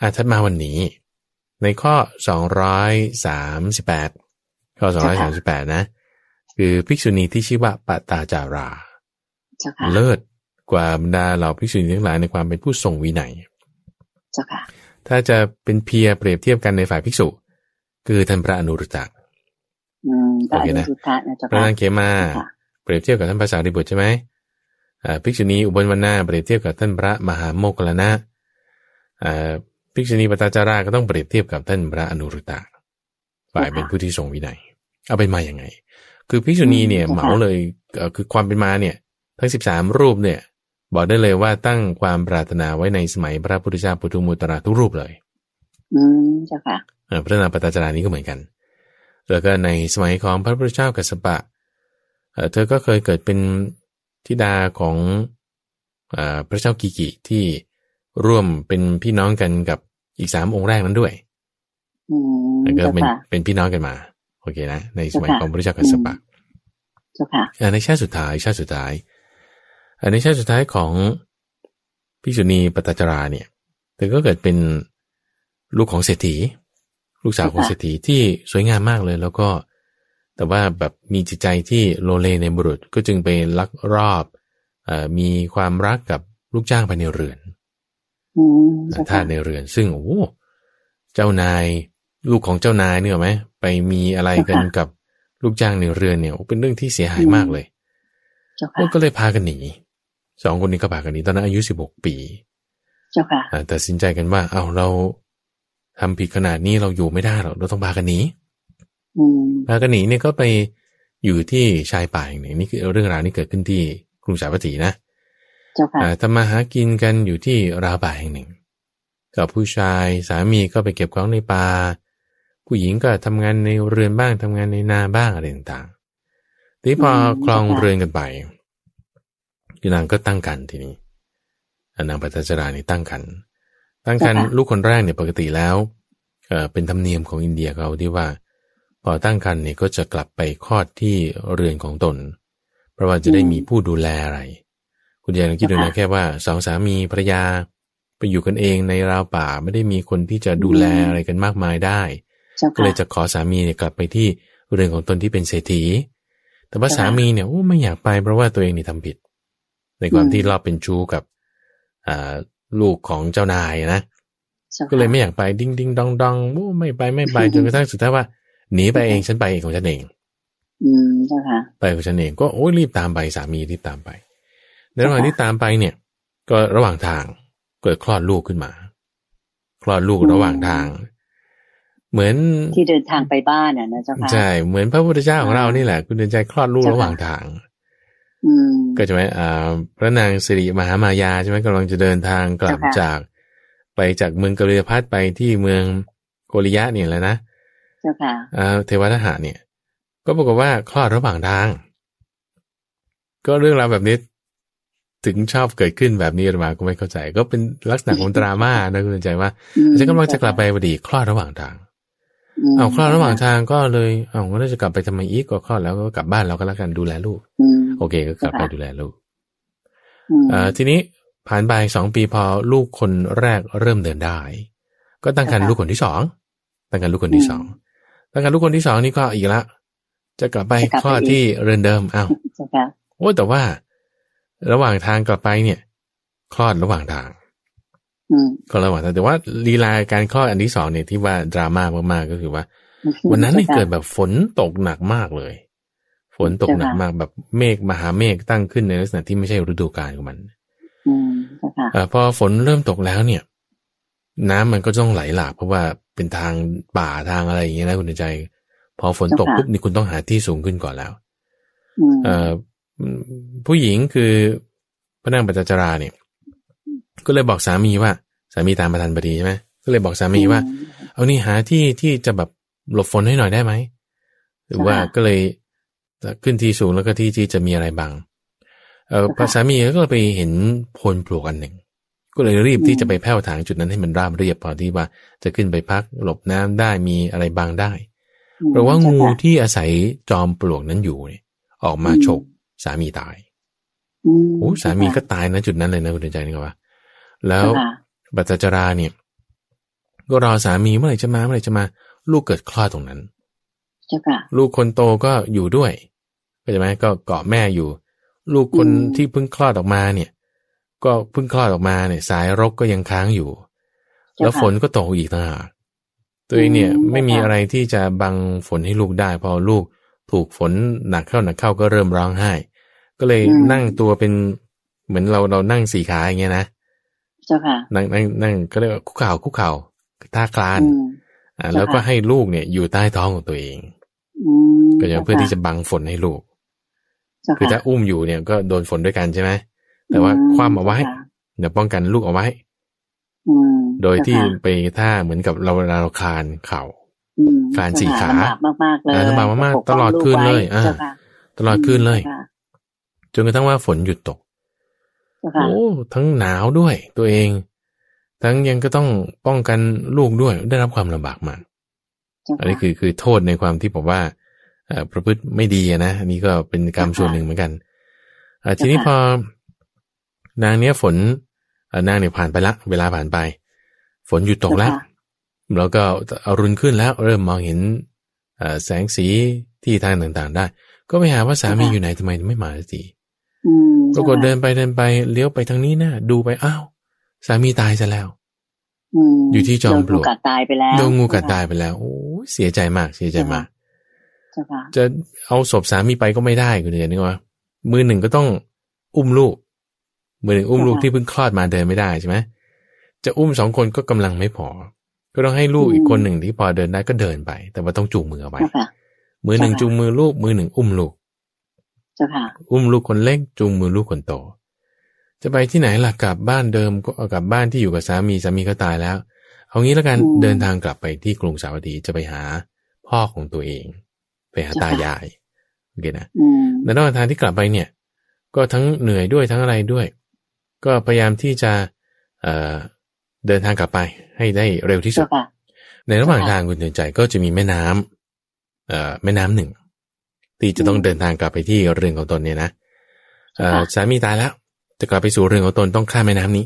อะทัดมาวันนี้ ในข้อสองร้อยสามสิบแปดข้อสองร้อยสามสิบแปดนะ คือภิกษุณีที่ชื่อว่าปตาจาราเลิศกว่าบรรดาเหล่าภิกษุณีทั้งหลายในความเป็นผู้ทรงวินัยถ้าจะเป็นเพียเปรียบเทียบกันในฝ่ายภิกษุ คือท่านพระอนุรุตตะโอเคนะพระนางเขมาเปรียบเทียบกับท่านภาษาดิบุตรใช่ไหม ภิกษุณีอุบลวรรณาเปรียบเทียบกับท่านพระมหาโมกขลานะภิกษุณีปตาจาราก็ต้องเปรียบเทียบกับท่านพระอนุรุตตะฝ่ายเป็นผู้ที่ทรงวินัย เอาเป็นมาอย่างไง คือภิกษุณีเนี่ยเหมาเลยคือความเป็นมาเนี่ยทั้งสิบสามรูปเนี่ยบอกได้เลยว่าตั้งความปรารถนาไว้ในสมัยพระพุทธเจ้าปุถุมุตระทุกรูปเลย อืมเจ้าค่ะพระนาปตจารานี้ก็เหมือนกัน แล้วก็ในสมัยของพระพุทธเจ้ากัสปะเธอก็เคยเกิดเป็น ธิดาของพระเจ้ากิกิที่ร่วมเป็นพี่น้องกันกับอีกสามองค์แรกนั้นด้วยแล้วก็เป็นเป็นพี่น้องกันมา โอเคนะ ในสมัยของพระเจ้ากัสสปะในชาติสุดท้ายชาติสุดท้ายในชาติสุดท้ายของพิษุณีปตจราเนี่ยเธอก็เกิดเป็นลูกของเศรษฐี ลูกสาวของเศรษฐีที่สวยงามมากเลย แล้วก็ แต่ว่าแบบมีจิตใจที่โลเลในบุรุษก็จึงไปลักรอบอมีความรักกับลูกจ้างภายในเรือนท่าในเรือน ซึ่งโอ้เจ้านายลูกของเจ้านายเนี่ยไหมไปมีอะไรกันกับลูกจ้างในเรือนเนี่ยเป็นเรื่องที่เสียหายมากเลยก็เลยพากันหนีสองคนนี้ก็พากันหนีตอนนั้นอายุสิบหกปีแต่สินใจกันว่า เอาเราทำผิดขนาดนี้เราอยู่ไม่ได้หรอกเราต้องพากันหนี พากันหนีเนี่ยก็ไปอยู่ที่ชายป่าอย่างนี้นี่คือเรื่องราวนี้เกิดขึ้นที่กรุงสาวัตถีนะทำมาหากินกันอยู่ที่ราวป่าแห่งหนึ่ง กับผู้ชายสามีก็ไปเก็บของในป่าผู้หญิงก็ทำงานในเรือนบ้างทำงานในนาบ้างอะไรต่างๆทีพอคลองเรือนกันไปนางก็ตั้งกันทีนี้นางปัตจรานี่ตั้งคัน ตั้งคันลูกคนแรกเนี่ยปกติแล้วเอเป็นธรรมเนียมของอินเดียเขาที่ว่า พอตั้งคันเนี่ยก็จะกลับไปคลอดที่เรือนของตน เพราะว่าจะได้มีผู้ดูแลอะไร คุณยายลองคิดดูนะแค่ว่าสองสามีภรรยา ไปอยู่กันเองในราวป่าไม่ได้มีคนที่จะดูแลอะไรกันมากมายได้ ก็เลยจะขอสามีเนี่ยกลับไปที่เรือนของตนที่เป็นเศรษฐี แต่ว่าสามีเนี่ยโอ้ไม่อยากไปเพราะว่าตัวเองนี่ทำผิด ในความที่ลอบเป็นชู้กับอ่าลูกของเจ้านายนะ ก็เลยไม่อยากไปดิ้งดิ้งดองดองโอ้ไม่ไปไม่ไปจนกระทั่งสุดท้ายว่า หนีไปเองฉันไปเองของฉันเอง อืมเจ้าค่ะไปของฉันเองก็โอ้ยรีบตามไปสามีรีบตามไป ในระหว่างที่ตามไปเนี่ย ก็ระหว่างทางเกิดคลอดลูกขึ้นมา คลอดลูกระหว่างทาง เหมือนที่เดินทางไปบ้านอะนะเจ้าค่ะใช่เหมือนพระพุทธเจ้าของเรานี่แหละ คุณเดินใจคลอดลูกระหว่างทางอืมก็จะไหมอ่า พระนางสิริมหามายาใช่ไหมกำลังจะเดินทางกลับจาก ไปจากเมืองกฤษพัทไปที่เมืองโกริยะเนี่ยแหละนะ เจ้าค่ะเทวทหารเนี่ย ก็ปรากฏว่าคลอดระหว่างทาง ก็เรื่องราวแบบนี้ ถึงชอบเกิดขึ้นแบบนี้มาก็ไม่เข้าใจ ก็เป็นลักษณะของดราม่านะคุณใจว่าฉันกำลังจะกลับไปพอดีคลอดระหว่างทางเอาคลอดระหว่างทางก็เลยเอาก็จะกลับไปทำไมอีกก็คลอดแล้วก็กลับบ้านเราก็แล้วกันดูแลลูกโอเค ก็กลับไปดูแลลูกอ่าทีนี้ผ่านไปสองปีพอลูกคนแรกเริ่มเดินได้ ก็ตั้งครรภ์ลูกคนที่สองตั้งครรภ์ลูกคนที่สอง ตั้งครรภ์ลูกคนที่สองนี่ก็อีกละ จะกลับไปคลอดที่เรือนเดิมอ้าวโอ้แต่ว่า ระหว่างทางกลับไปเนี่ย คลอดระหว่างทางก็ระหว่างทางแต่ว่าลีลาการคลอดอันที่สองเนี่ยที่ว่าดราม่ามากๆก็คือว่า วันนั้นเกิดแบบฝนตกหนักมากเลย ฝนตกหนักมากแบบเมฆมหาเมฆตั้งขึ้นในลักษณะที่ไม่ใช่ฤดูกาลของมันอพอฝนเริ่มตกแล้วเนี่ย น้ำมันก็ต้องไหลหลากเพราะว่าเป็นทางป่าทางอะไรอย่างเงี้ยนะคุณใจ พอฝนตกปุ๊บนี่คุณต้องหาที่สูงขึ้นก่อนแล้วเอผู้หญิงคือพระนางปัจจาราเนี่ย ก็เลยบอกสามีว่า สามีตามประธานบดีใช่ไหมก็เลยบอกสามีว่า เอานี่หาที่ที่จะแบบหลบฝนให้หน่อยได้ไหมหรือว่าก็เลยขึ้นที่สูงแล้วก็ที่ที่จะมีอะไรบัง เออสามีก็ไปเห็นพลปลวกอันหนึ่ง ก็เลยรีบที่จะไปแผ่วถางจุดนั้นให้มันราบเรียบพอที่ว่าจะขึ้นไปพักหลบน้ำได้มีอะไรบางได้เพราะว่างูที่อาศัยจอมปลวกนั้นอยู่เนี่ยออกมาฉกสามีตายโอ้สามีก็ตายนะจุดนั้นเลยนะคุณใจนี่ก็ว่า แล้วบัตจาราเนี่ย ก็รอสามีเมื่อไหร่จะมาเมื่อไหร่จะมา ลูกเกิดคลอดตรงนั้นลูกคนโตก็อยู่ด้วยเข้าใจไหมก็เกาะแม่อยู่ ลูกคนที่เพิ่งคลอดออกมาเนี่ย ก็เพิ่งคลอดออกมาเนี่ยสายรกก็ยังค้างอยู่ แล้วฝนก็ตกอีกต่างหากตัวเองเนี่ยไม่มีอะไรที่จะบังฝนให้ลูกได้ พอลูกถูกฝนหนักเข้าหนักเข้าก็เริ่มร้องไห้ ก็เลยนั่งตัวเป็นเหมือนเราเรานั่งสี่ขาอย่างเงี้ยนะเจ้าค่ะนั่งนั่งนั่งก็เรียกว่าคุกเข่าคุกเข่าท่าคลานอ่าแล้วก็ให้ลูกเนี่ย อยู่ใต้ท้องของตัวเองก็จะเพื่อที่จะบังฝนให้ลูก คือถ้าอุ้มอยู่เนี่ยก็โดนฝนด้วยกันใช่ไหม แต่ว่าคว่ำเอาไว้ เดี๋ยวป้องกันลูกเอาไว้โดยที่ไปท่าเหมือนกับเราเราคานเข่าคานสี่ขาลำบากมากเลยลำบากมากตลอดคืนเลยอ่าตลอดคืนเลยจนกระทั่งว่าฝนหยุดตกโอ้ทั้งหนาวด้วยตัวเอง ทั้งยังก็ต้องป้องกันลูกด้วยได้รับความลำบากมากอันนี้คือคือโทษในความที่บอกว่าประพฤติไม่ดีนะอันนี้ก็เป็นกรรมส่วนหนึ่งเหมือนกันอทีนี้พอ นางเนี้ยฝนนางเนี่ยผ่านไปละ เวลาผ่านไป ฝนหยุดตกแล้วแล้วก็อรุณขึ้นแล้ว เริ่มมองเห็นแสงสีที่ทางต่างๆ ได้ ก็ไปหาว่าสามีอยู่ไหนทำไมไม่มาสักทีปรากฏเดินไปเดินไปเลี้ยวไปทางนี้นะดูไปอ้าวสามีตายซะแล้วอยู่ที่จอมปลวกโดนงูกัดตายไปแล้วโดนงูกัดตายไปแล้ว โอ้เสียใจมาก เสียใจมากจะเอาศพสามีไปก็ไม่ได้คุณเห็นไหมว่ามือหนึ่งก็ต้องอุ้มลูก มือหนึ่งอุ้มลูกที่เพิ่งคลอดมาเดินไม่ได้ใช่ไหมจะอุ้มสองคนก็กำลังไม่พอ ก็ต้องให้ลูกอีกคนหนึ่งที่พอเดินได้ก็เดินไป แต่ว่าต้องจูงมือเอาไว้มือหนึ่งจูงมือลูกมือหนึ่งอุ้มลูกอุ้มลูกคนเล็กจูงมือลูกคนโต จะไปที่ไหนล่ะกลับบ้านเดิมก็กลับบ้านที่อยู่กับสามีสามีก็ตายแล้ว เอางี้แล้วกันเดินทางกลับไปที่กรุงสาวัตถีจะไปหาพ่อของตัวเอง ไปหาตายายโอเคนะในระหว่างทางที่กลับไปเนี่ย ก็ทั้งเหนื่อยด้วยทั้งอะไรด้วย ก็พยายามที่จะเอ่อเดินทางกลับไปให้ได้เร็วที่สุด ในระหว่างทางคุณเดินใจก็จะมีแม่น้ำเอ่อแม่น้ำหนึ่งที่จะต้องเดินทางกลับไปที่เรือนของตนเนี่ยนะเอ่อสามีตายแล้วจะกลับไปสู่เรือนของตนต้องข้ามแม่น้ำนี้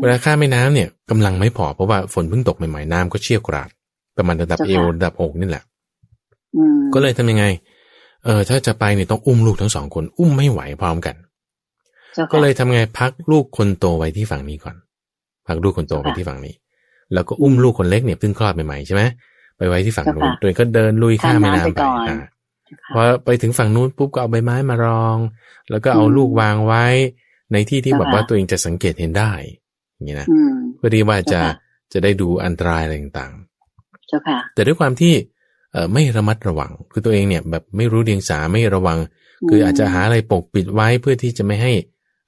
เวลาข้ามแม่น้ำเนี่ยกำลังไม่พอเพราะว่าฝนเพิ่งตกใหม่ๆน้ำก็เชี่ยวกราดประมาณระดับเอวระดับอกนี่แหละก็เลยทำยังไง เออถ้าจะไปเนี่ยต้องอุ้มลูกทั้งสองคน อุ้มไม่ไหวพร้อมกัน ก็เลยทำไงพักลูกคนโตไว้ที่ฝั่งนี้ก่อน พักลูกคนโตไว้ที่ฝั่งนี้ แล้วก็อุ้มลูกคนเล็กเนี่ยเพิ่งคลอดใหม่ๆใช่ไหมไปไว้ที่ฝั่งนู้นตัวเองก็เดินลุยข้ามแม่น้ำไปพอไปถึงฝั่งนู้นปุ๊บก็เอาใบไม้มารอง แล้วก็เอาลูกวางไว้ในที่ที่แบบว่าตัวเองจะสังเกตเห็นได้อย่างนี้นะเพื่อที่ว่าจะจะได้ดูอันตรายอะไรต่างๆแต่ด้วยความที่เอไม่ระมัดระวัง คือตัวเองเนี่ยแบบไม่รู้เดียงสาไม่ระวัง คืออาจจะหาอะไรปกปิดไว้เพื่อที่จะไม่ให้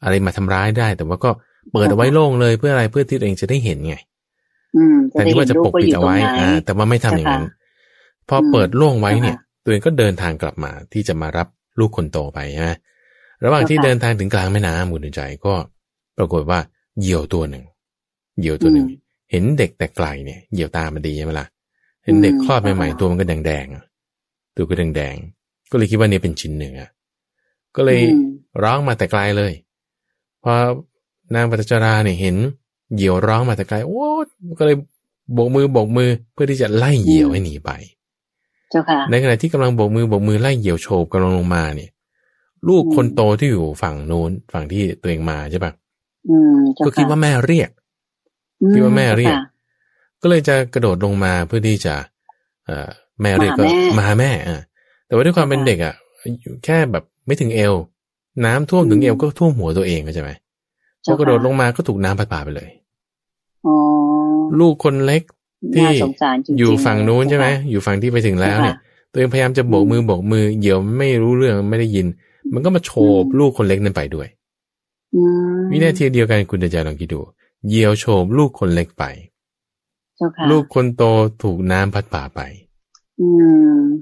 อะไรมาทำร้ายได้ แต่ว่าก็เปิดเอาไว้โล่งเลยเพื่ออะไรเพื่อที่ตัวเองจะได้เห็นไงแต่ที่ว่าจะปกปิดเอาไว้ อ่า แต่ว่าไม่ทำอย่างนั้นพอเปิดโล่งไว้เนี่ย ตัวเองก็เดินทางกลับมาที่จะมารับลูกคนโตไปใช่ไหมระหว่างที่เดินทางถึงกลางแม่น้ำมุนใจก็ ปรากฏว่าเหยี่ยวตัวหนึ่งเหยี่ยวตัวหนึ่ง เห็นเด็กแต่ไกลเนี่ยเหยี่ยวตามันดีใช่ไหมล่ะเห็นเด็กคลอดใหม่ๆตัวมันก็แดงๆตัวก็แดงๆก็เลยคิดว่านี่เป็นชิ้นหนึ่งอะก็เลยร้องมาแต่ไกลเลยพ อ นางปัจจาราเนี่ยเห็นเหยี่ยวร้องมาแต่ไกลโอ้ก็เลยโบกมือโบกมือเพื่อที่จะไล่เหยี่ยวให้หนีไปเจ้าค่ะในขณะที่กำลังโบกมือโบกมือไล่เหยี่ยวโฉบกำลังลงมาเนี่ย ลูกคนโตที่อยู่ฝั่งโน้นฝั่งที่ตัวเองมาใช่ปะก็คิดว่าแม่เรียกคิดว่าแม่เรียก ก็เลยจะกระโดดลงมาเพื่อที่จะ เอ่อแม่เรียกก็มาแม่อะแต่ว่าด้วยความเป็นเด็กอะแค่แบบไม่ถึงเอว น้ำท่วมถึงเอวก็ท่วมหัวตัวเองก็ใช่ไหมพอกระโดดลงมาก็ถูกน้ำพัดพาไปเลยลูกคนเล็กที่อยู่ฝั่งนู้นใช่ไหมอยู่ฝั่งที่ไปถึงแล้วเนี่ย ตัวเองพยายามจะโบกมือโบกมือเหยี่ยวไม่รู้เรื่องไม่ได้ยิน มันก็มาโฉบลูกคนเล็กนั้นไปด้วยวินาทีเดียวกันคุณเดจาลองคิดดูเหยี่ยวโฉบลูกคนเล็กไปลูกคนโตถูกน้ำพัดป่าไป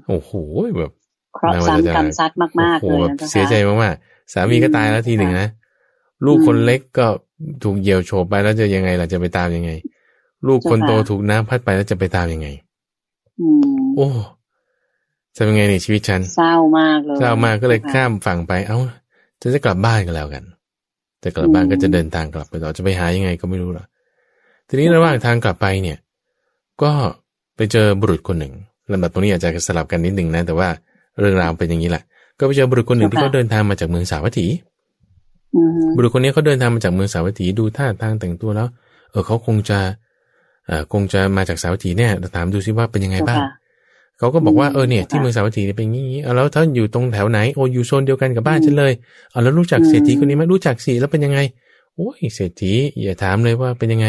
โอ้โหแบบเคราะห์ซ้ำกรรมซัดมากๆเลยเสียใจมากๆ สามีก็ตายแล้วทีหนึ่งนะลูกคนเล็กก็ถูกเหยี่ยวโฉบไปแล้วจะยังไงล่ะจะไปตามยังไง ลูกคนโตถูกน้ำพัดไปแล้วจะไปตามยังไงโอ้จะเป็นไงในชีวิตฉันเศร้ามากเลยเศร้ามากก็เลยข้ามฝั่งไป เอ้าจะจะกลับบ้านกันแล้วกันจะกลับบ้านก็จะเดินทางกลับไปต่อจะไปหายังไงก็ไม่รู้หรอกทีนี้ระหว่างทางกลับไปเนี่ย ก็ไปเจอบุรุษคนหนึ่งลำดับตรงนี้อาจจะสลับกันนิดหนึ่งนะ แต่ว่าเรื่องราวเป็นอย่างนี้แหละ ก็ไปเจอบุรุษคนหนึ่งที่เขาเดินทางมาจากเมืองสาวัตถีบุรุษคนนี้เขาเดินทางมาจากเมืองสาวัตถีดูท่าทางแต่งตัวแล้ว เออเขาคงจะเออคงจะมาจากสาวัตถีเนี่ยถามดูซิว่าเป็นยังไงบ้างเขาก็บอกว่าเออเนี่ยที่เมืองสาวัตถีเป็นอย่างนี้แล้วถ้าอยู่ตรงแถวไหนโออยู่โซนเดียวกันกับบ้านฉันเลยเอาแล้วรู้จักเศรษฐีคนนี้ไหมรู้จักสิแล้วเป็นยังไงโอ้ยเศรษฐีอย่าถามเลยว่าเป็นยังไง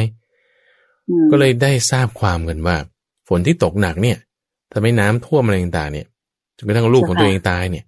ก็เลยได้ทราบความกันว่า ฝนที่ตกหนักเนี่ยทำให้น้ำท่วมอะไรต่างๆเนี่ยจนกระทั่งลูกของตัวเองตายเนี่ย